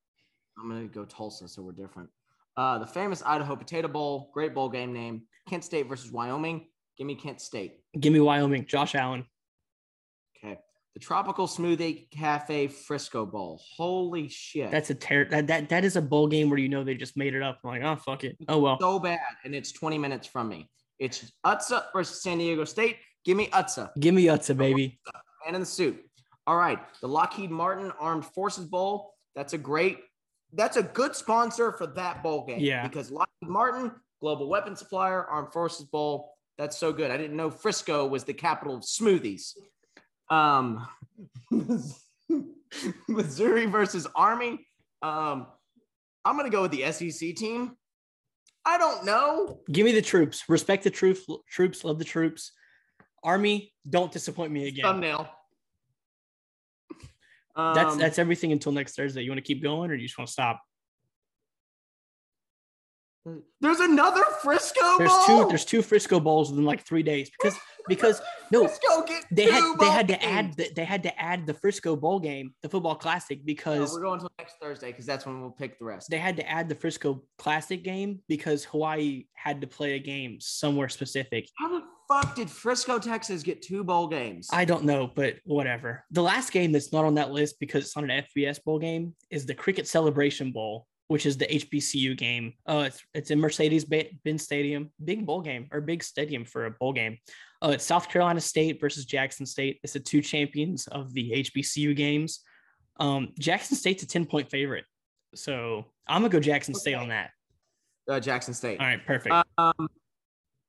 [SPEAKER 1] I'm gonna go Tulsa, so we're different. Uh, the famous Idaho Potato Bowl, great bowl game name. Kent State versus Wyoming. Give me Kent State.
[SPEAKER 2] Give me Wyoming. Josh Allen.
[SPEAKER 1] Okay. The Tropical Smoothie Cafe Frisco Bowl. Holy shit.
[SPEAKER 2] That's a ter- that, that that is a bowl game where you know they just made it up. I'm like, oh fuck it. Oh well.
[SPEAKER 1] so bad, and it's 20 minutes from me. It's Utsa versus San Diego State. Give me Utsa.
[SPEAKER 2] Give me Utsa, baby.
[SPEAKER 1] Man in the suit. All right. The Lockheed Martin Armed Forces Bowl. That's a great, that's a good sponsor for that bowl game.
[SPEAKER 2] Yeah.
[SPEAKER 1] Because Lockheed Martin, global weapon supplier, Armed Forces Bowl. That's so good. I didn't know Frisco was the capital of smoothies. Um, Missouri versus Army. Um, I'm gonna go with the SEC team. I don't know.
[SPEAKER 2] Give me the troops. Respect the troops. Troops love the troops. Army, don't disappoint me again.
[SPEAKER 1] Thumbnail.
[SPEAKER 2] That's
[SPEAKER 1] Um,
[SPEAKER 2] that's everything until next Thursday. You want to keep going or you just want to stop?
[SPEAKER 1] There's another Frisco
[SPEAKER 2] There's
[SPEAKER 1] bowl.
[SPEAKER 2] two. There's two Frisco bowls within like three days because because no, they had they had to add the, they had to add the Frisco bowl game, the football classic,
[SPEAKER 1] No,
[SPEAKER 2] because
[SPEAKER 1] we're going to next Thursday because that's when we'll pick the rest.
[SPEAKER 2] they had to add the Frisco classic game because Hawaii had to play a game somewhere specific.
[SPEAKER 1] How the fuck did Frisco, Texas get two bowl games?
[SPEAKER 2] I don't know, but whatever. The last game that's not on that list because it's on an FBS bowl game is the Cricket Celebration Bowl, which is the HBCU game. Uh, it's it's in Mercedes Benz Stadium, big bowl game or big stadium for a bowl game. Uh, it's South Carolina State versus Jackson State. It's the two champions of the HBCU games. Um, Jackson State's a ten point favorite, so I'm gonna go Jackson State on that.
[SPEAKER 1] uh, Jackson State.
[SPEAKER 2] All right, perfect.
[SPEAKER 1] Um,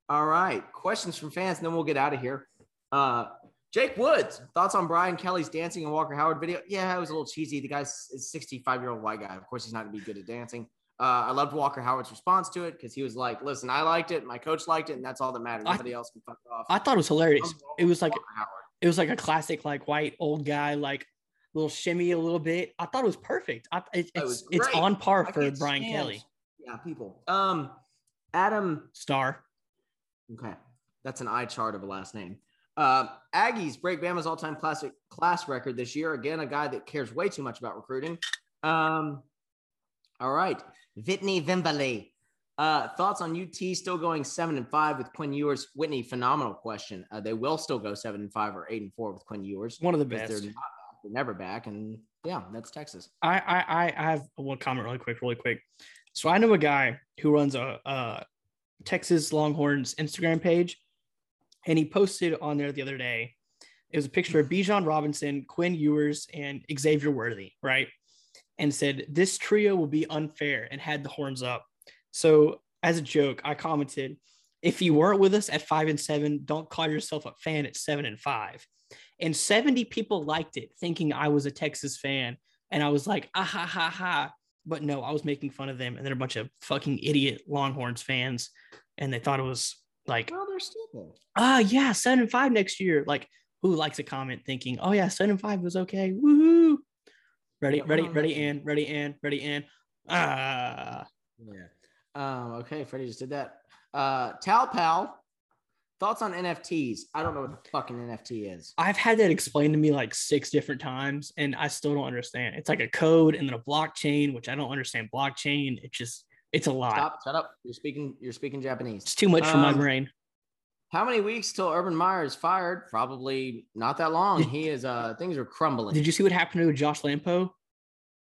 [SPEAKER 1] all right. Questions from fans, and then we'll get out of here. Uh, Jake Woods, thoughts on Brian Kelly's dancing and Walker Howard video? Yeah, it was a little cheesy. The guy's a 65 year old white guy. Of course, he's not going to be good at dancing. Uh, I loved Walker Howard's response to it because he was like, listen, I liked it. My coach liked it, and that's all that matters.
[SPEAKER 2] I-
[SPEAKER 1] Nobody else can fuck off.
[SPEAKER 2] I thought it was hilarious. It was like it was like a classic like white old guy like little shimmy a little bit i thought it was perfect I, it,
[SPEAKER 1] It
[SPEAKER 2] it's it's on par for brian
[SPEAKER 1] stand-
[SPEAKER 2] kelly
[SPEAKER 1] Yeah, people. Um, Adam
[SPEAKER 2] star
[SPEAKER 1] Okay, that's an eye chart of a last name. Uh, Aggies break Bama's all-time classic class record this year. Again, a guy that cares way too much about recruiting. Um, all right, Whitney Vimbale. Uh, thoughts on UT still going seven and five with Quinn Ewers? Whitney, phenomenal question. Uh, they will still go seven and five or eight and four with Quinn Ewers.
[SPEAKER 2] one of the best
[SPEAKER 1] They're, not they're never back, and yeah, that's Texas.
[SPEAKER 2] I, I i I have one comment really quick really quick so i know a guy who runs a, a texas longhorns instagram page and he posted on there the other day it was a picture of Bijan Robinson, Quinn Ewers, and Xavier Worthy, right? And said, This trio will be unfair and had the horns up. So, as a joke, I commented, If you weren't with us at five and seven, don't call yourself a fan at seven and five. And 70 people liked it, thinking I was a Texas fan. And I was like, ah ha ha ha. But no, I was making fun of them. And they're a bunch of fucking idiot Longhorns fans. And they thought it was like,
[SPEAKER 1] Well, they're stupid.
[SPEAKER 2] ah, yeah, seven and five next year. Like, who likes a comment thinking, oh, yeah, seven and five was okay. Woohoo. Ready,
[SPEAKER 1] Yeah,
[SPEAKER 2] ready, ready, and ready, and ready, and ah.
[SPEAKER 1] Yeah. Um, okay, Freddy just did that. Uh, Tal Pal, thoughts on NFTs? I don't know what the fucking NFT is.
[SPEAKER 2] I've had that explained to me like six different times, and I still don't understand. It's like a code and then a blockchain, which I don't understand. Blockchain, it just it's a lot.
[SPEAKER 1] Stop, shut up. You're speaking. You're speaking Japanese.
[SPEAKER 2] It's too much for my
[SPEAKER 1] Um,
[SPEAKER 2] brain.
[SPEAKER 1] How many weeks till Urban Meyer is fired? Probably not that long. He is. Uh, things are crumbling.
[SPEAKER 2] Did you see what happened to Josh Lambo?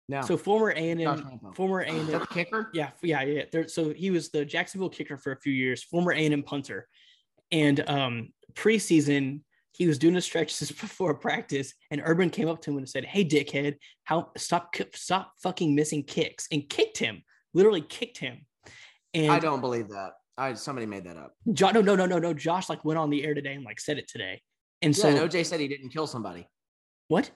[SPEAKER 1] No.
[SPEAKER 2] So former A and M, former A and M
[SPEAKER 1] kicker?
[SPEAKER 2] yeah, yeah, yeah. There, so he was the Jacksonville kicker for a few years, former A and M punter, and um, preseason he was doing the stretches before practice, and Urban came up to him and said, "Hey, dickhead, how stop stop fucking missing kicks," and kicked him, literally kicked him. And
[SPEAKER 1] I don't believe that. I somebody made that up.
[SPEAKER 2] Jo- no, no, no, no, no. Josh like went on the air today and like said it today, and
[SPEAKER 1] Yeah,
[SPEAKER 2] so
[SPEAKER 1] and OJ said he didn't kill somebody.
[SPEAKER 2] What?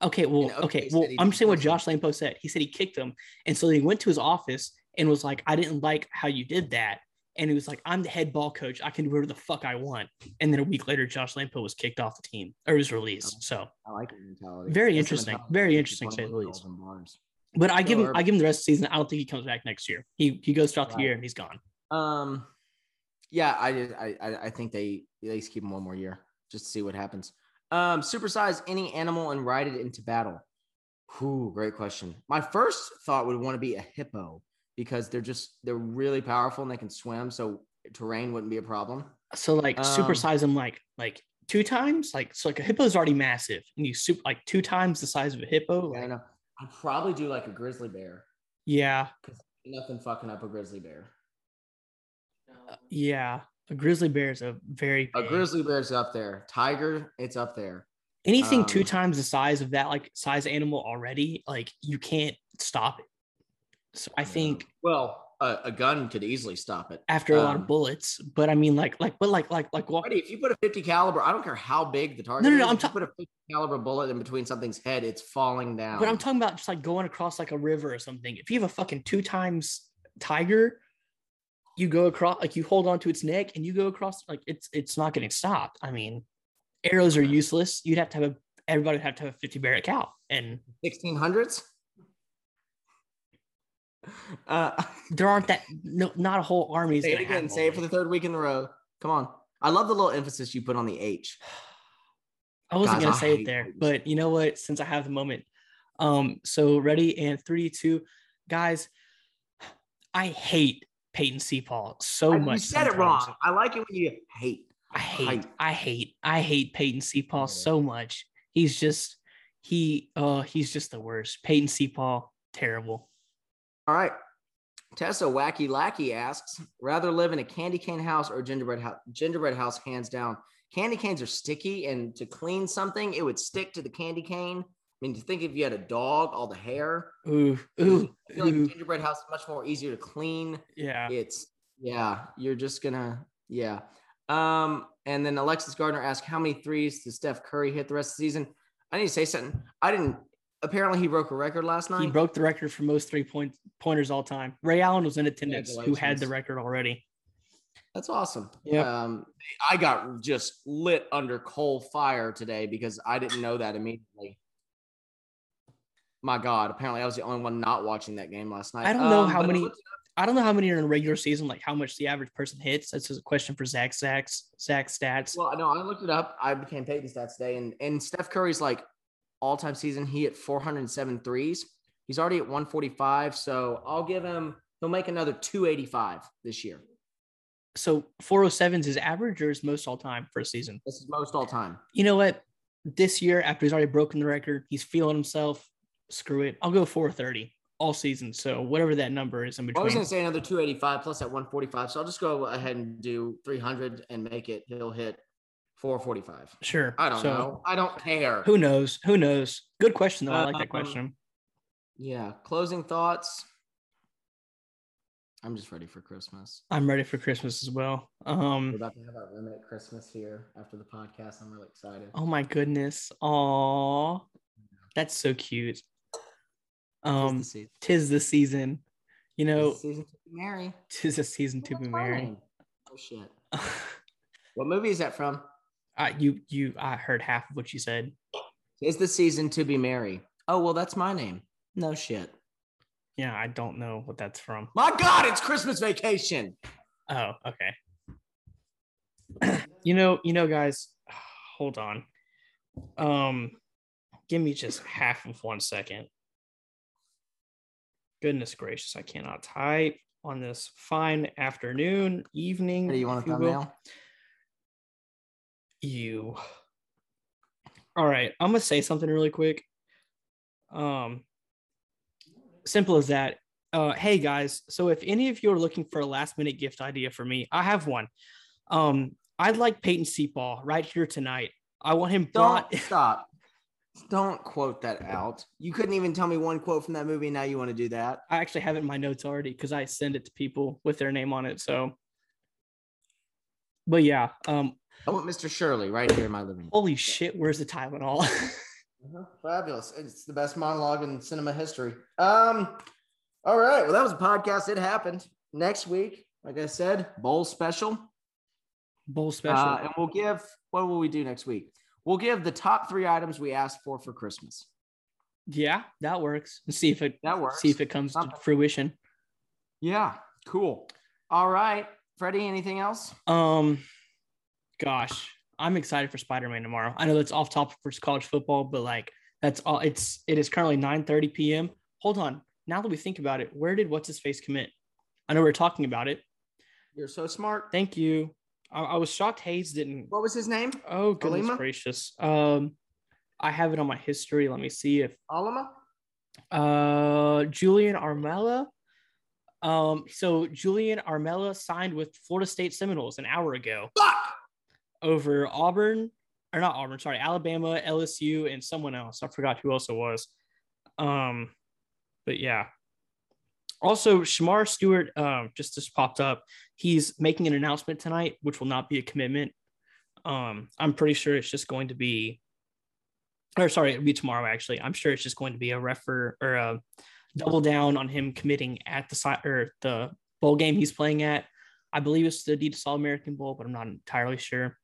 [SPEAKER 2] Okay, well, okay, well, I'm saying what Josh Lambo said. He said he kicked him, and so he went to his office and was like, "I didn't like how you did that," and he was like, "I'm the head ball coach. I can do whatever the fuck I want." And then a week later, Josh Lambo was kicked off the team or was released. So
[SPEAKER 1] I like his mentality.
[SPEAKER 2] Very
[SPEAKER 1] That's
[SPEAKER 2] interesting.
[SPEAKER 1] mentality
[SPEAKER 2] Very interesting, to say the least. But I give him I give him the rest of the season. I don't think he comes back next year. He he goes throughout the year and he's gone.
[SPEAKER 1] Um, yeah, I. I, I I think they at least keep him one more year just to see what happens. Um, supersize any animal and ride it into battle. Whew, great question. My first thought would want to be a hippo because they're just they're really powerful and they can swim, so terrain wouldn't be a problem.
[SPEAKER 2] So like
[SPEAKER 1] Um,
[SPEAKER 2] supersize them like like two times. Like so like a hippo is already massive, and you super like two times the size of a hippo.
[SPEAKER 1] I
[SPEAKER 2] Like,
[SPEAKER 1] know. I'd probably do like a grizzly bear.
[SPEAKER 2] yeah,
[SPEAKER 1] Nothing fucking up a grizzly bear.
[SPEAKER 2] uh, yeah. A grizzly bear is a very
[SPEAKER 1] A grizzly bear is up there. Tiger, it's up there.
[SPEAKER 2] anything two
[SPEAKER 1] um,
[SPEAKER 2] times the size of that like size animal already. Like you can't stop it. So I think
[SPEAKER 1] Well, a, a gun could easily stop it.
[SPEAKER 2] after a lot
[SPEAKER 1] Um,
[SPEAKER 2] of bullets, but I mean like like but like like like.
[SPEAKER 1] Buddy, if you put a 50 caliber, I don't care how big the target
[SPEAKER 2] no, no,
[SPEAKER 1] is.
[SPEAKER 2] I'm
[SPEAKER 1] you put a 50 caliber bullet in between something's head, it's falling down.
[SPEAKER 2] But I'm talking about just like going across like a river or something. If you have a fucking two times tiger, you go across like you hold on to its neck and you go across like it's it's not getting stopped. I mean, arrows are useless. You'd have to have a everybody would have to have a 50 barrel cow. And
[SPEAKER 1] 1600s. Uh,
[SPEAKER 2] there aren't that no not a whole army.
[SPEAKER 1] say it again. Say it for the third week in a row. Come on. I love the little emphasis you put on the H.
[SPEAKER 2] I wasn't
[SPEAKER 1] Guys,
[SPEAKER 2] gonna
[SPEAKER 1] I
[SPEAKER 2] say it there, but you know what? Since I have the moment, um, so ready and three, two, guys. I hate Peyton Seapaul so
[SPEAKER 1] I-
[SPEAKER 2] much.
[SPEAKER 1] you said it wrong. I like it when you hate.
[SPEAKER 2] I hate. I hate, I hate Peyton Seapaul
[SPEAKER 1] Yeah.
[SPEAKER 2] so much. He's just, he, uh, he's just the worst. Peyton Seapaul, terrible.
[SPEAKER 1] All right. Tessa Wacky Lackey asks, rather live in a candy cane house or gingerbread house? Gingerbread house, hands down. Candy canes are sticky, and to clean something, it would stick to the candy cane. I mean, to think if you had a dog, all the hair.
[SPEAKER 2] Ooh, ooh,
[SPEAKER 1] I feel like
[SPEAKER 2] ooh.
[SPEAKER 1] gingerbread house is much more easier to clean.
[SPEAKER 2] Yeah.
[SPEAKER 1] It's yeah, you're just gonna yeah. Um, and then Alexis Gardner asked, how many threes does Steph Curry hit the rest of the season? I need to say something. I didn't. Apparently, he broke a record last night.
[SPEAKER 2] He broke the record for most three point pointers all time. Ray Allen was in attendance, who had the record already.
[SPEAKER 1] That's awesome.
[SPEAKER 2] Yep.
[SPEAKER 1] Um, I got just lit under coal fire today because I didn't know that immediately. My God, apparently I was the only one not watching that game last night.
[SPEAKER 2] I don't know how many- I don't know how many are in a regular season, like how much the average person hits. That's just a question for Zach Zach's Zach stats.
[SPEAKER 1] Well, no, I looked it up. I became Peyton stats today, and and Steph Curry's like all time season. He hit 407 threes. He's already at 145, so I'll give him. He'll make another 285 this year.
[SPEAKER 2] So 407 is his average or his most all time for a season.
[SPEAKER 1] This is most all time.
[SPEAKER 2] You know what? This year, after he's already broken the record, he's feeling himself. Screw it. I'll go 430 all season. So whatever that number is in between.
[SPEAKER 1] I was going to say another 285 plus that 145, so I'll just go ahead and do 300 and make it. He'll hit 445.
[SPEAKER 2] Sure.
[SPEAKER 1] I don't
[SPEAKER 2] So,
[SPEAKER 1] know. I don't care.
[SPEAKER 2] Who knows? Who knows? Good question though. I like that
[SPEAKER 1] Um,
[SPEAKER 2] question.
[SPEAKER 1] Yeah. Closing thoughts. I'm just ready for Christmas.
[SPEAKER 2] I'm ready for Christmas as well.
[SPEAKER 1] Um, We're
[SPEAKER 2] Um.
[SPEAKER 1] about to have our limited Christmas here after the podcast. I'm really excited.
[SPEAKER 2] Oh my goodness. Aw, that's so cute.
[SPEAKER 1] Tis
[SPEAKER 2] Um.
[SPEAKER 1] the season.
[SPEAKER 2] Tis the season. You
[SPEAKER 1] Tis
[SPEAKER 2] know,
[SPEAKER 1] the season to be merry.
[SPEAKER 2] tis the season to be merry.
[SPEAKER 1] Oh shit. What movie is that from?
[SPEAKER 2] I you you I heard half of what you said.
[SPEAKER 1] Is the season to be merry? Oh well, that's my name. No shit.
[SPEAKER 2] Yeah, I don't know what that's from.
[SPEAKER 1] My God, it's Christmas vacation.
[SPEAKER 2] Oh, okay. you know, you know, guys, hold on. Um, give me just half of one second. Goodness gracious, I cannot type on this fine afternoon, evening.
[SPEAKER 1] Do you want a
[SPEAKER 2] if will. You. All right, I'm gonna say something really quick. Um, simple as that. Uh, hey guys, so if any of you are looking for a last minute gift idea for me, I have one. Um, I'd like Peyton Seapaw right here tonight. I want him
[SPEAKER 1] Don't
[SPEAKER 2] brought.
[SPEAKER 1] stop. Don't quote that out. You couldn't even tell me one quote from that movie. and Now you want to do that?
[SPEAKER 2] I actually have it in my notes already because I send it to people with their name on it. So, but yeah, um,
[SPEAKER 1] I want Mr. Shirley right here in my living room.
[SPEAKER 2] holy shit, where's the Tylenol?
[SPEAKER 1] Uh-huh. Fabulous. It's the best monologue in cinema history. Um, all right. Well, that was a podcast. It happened. Next week, like I said, bowl special.
[SPEAKER 2] Bowl special.
[SPEAKER 1] Uh, and we'll give what will we do next week? We'll give the top three items we asked for for Christmas.
[SPEAKER 2] Yeah, that works. And see if it
[SPEAKER 1] That works.
[SPEAKER 2] see if it comes to fruition.
[SPEAKER 1] Yeah, cool. All right, Freddy. Anything else?
[SPEAKER 2] Um, gosh, I'm excited for Spider-Man tomorrow. I know that's off topic for college football, but like that's all. It's it is currently 9:30 p.m. Hold on. Now that we think about it, where did what's his face commit? I know we are talking about it.
[SPEAKER 1] You're so smart.
[SPEAKER 2] Thank you. I, I was shocked Hayes didn't.
[SPEAKER 1] What was his name?
[SPEAKER 2] Oh goodness
[SPEAKER 1] Alima?
[SPEAKER 2] gracious. Um, I have it on my history. Let me see if
[SPEAKER 1] Alama.
[SPEAKER 2] uh Julian Armella. Um, so Julian Armella signed with Florida State Seminoles an hour ago.
[SPEAKER 1] Fuck.
[SPEAKER 2] Over Auburn, or not Auburn, sorry, Alabama, LSU, and someone else. I forgot who else it was. Um, but yeah. Also, Shemar Stewart um, just just popped up. He's making an announcement tonight, which will not be a commitment. Um, I'm pretty sure it's just going to be, or sorry, it'll be tomorrow. Actually, I'm sure it's just going to be a refer or a double down on him committing at the side or the bowl game he's playing at. I believe it's the Adidas All American Bowl, but I'm not entirely sure.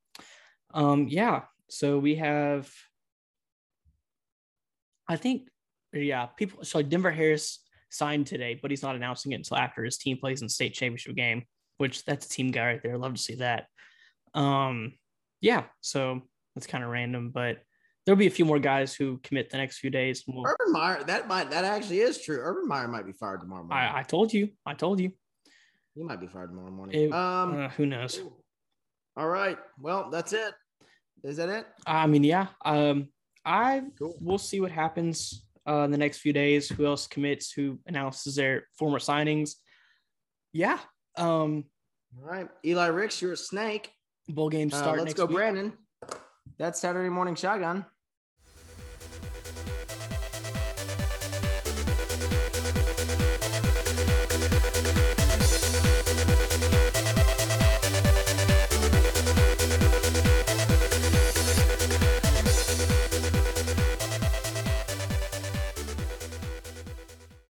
[SPEAKER 2] Um, yeah. So we have, I think, yeah, people. So Denver Harris signed today, but he's not announcing it until after his team plays in state championship game, which that's a team guy right there. Love to see that. Um, yeah. So that's kind of random, but there'll be a few more guys who commit the next few days. we'll-
[SPEAKER 1] Urban Meyer. That might. That actually is true. Urban Meyer might be fired tomorrow morning.
[SPEAKER 2] I, I told you. I told you.
[SPEAKER 1] he might be fired tomorrow morning.
[SPEAKER 2] It-
[SPEAKER 1] um.
[SPEAKER 2] Uh, who knows?
[SPEAKER 1] all right. Well, that's it. Is that it?
[SPEAKER 2] I mean, yeah. Um, I
[SPEAKER 1] Cool.
[SPEAKER 2] we'll see what happens uh, in the next few days. Who else commits? Who announces their former signings? Yeah. Um,
[SPEAKER 1] All right. Eli Ricks, you're a snake.
[SPEAKER 2] bowl games
[SPEAKER 1] Uh,
[SPEAKER 2] start
[SPEAKER 1] let's
[SPEAKER 2] next
[SPEAKER 1] go,
[SPEAKER 2] week.
[SPEAKER 1] Brandon. That's Saturday morning shotgun.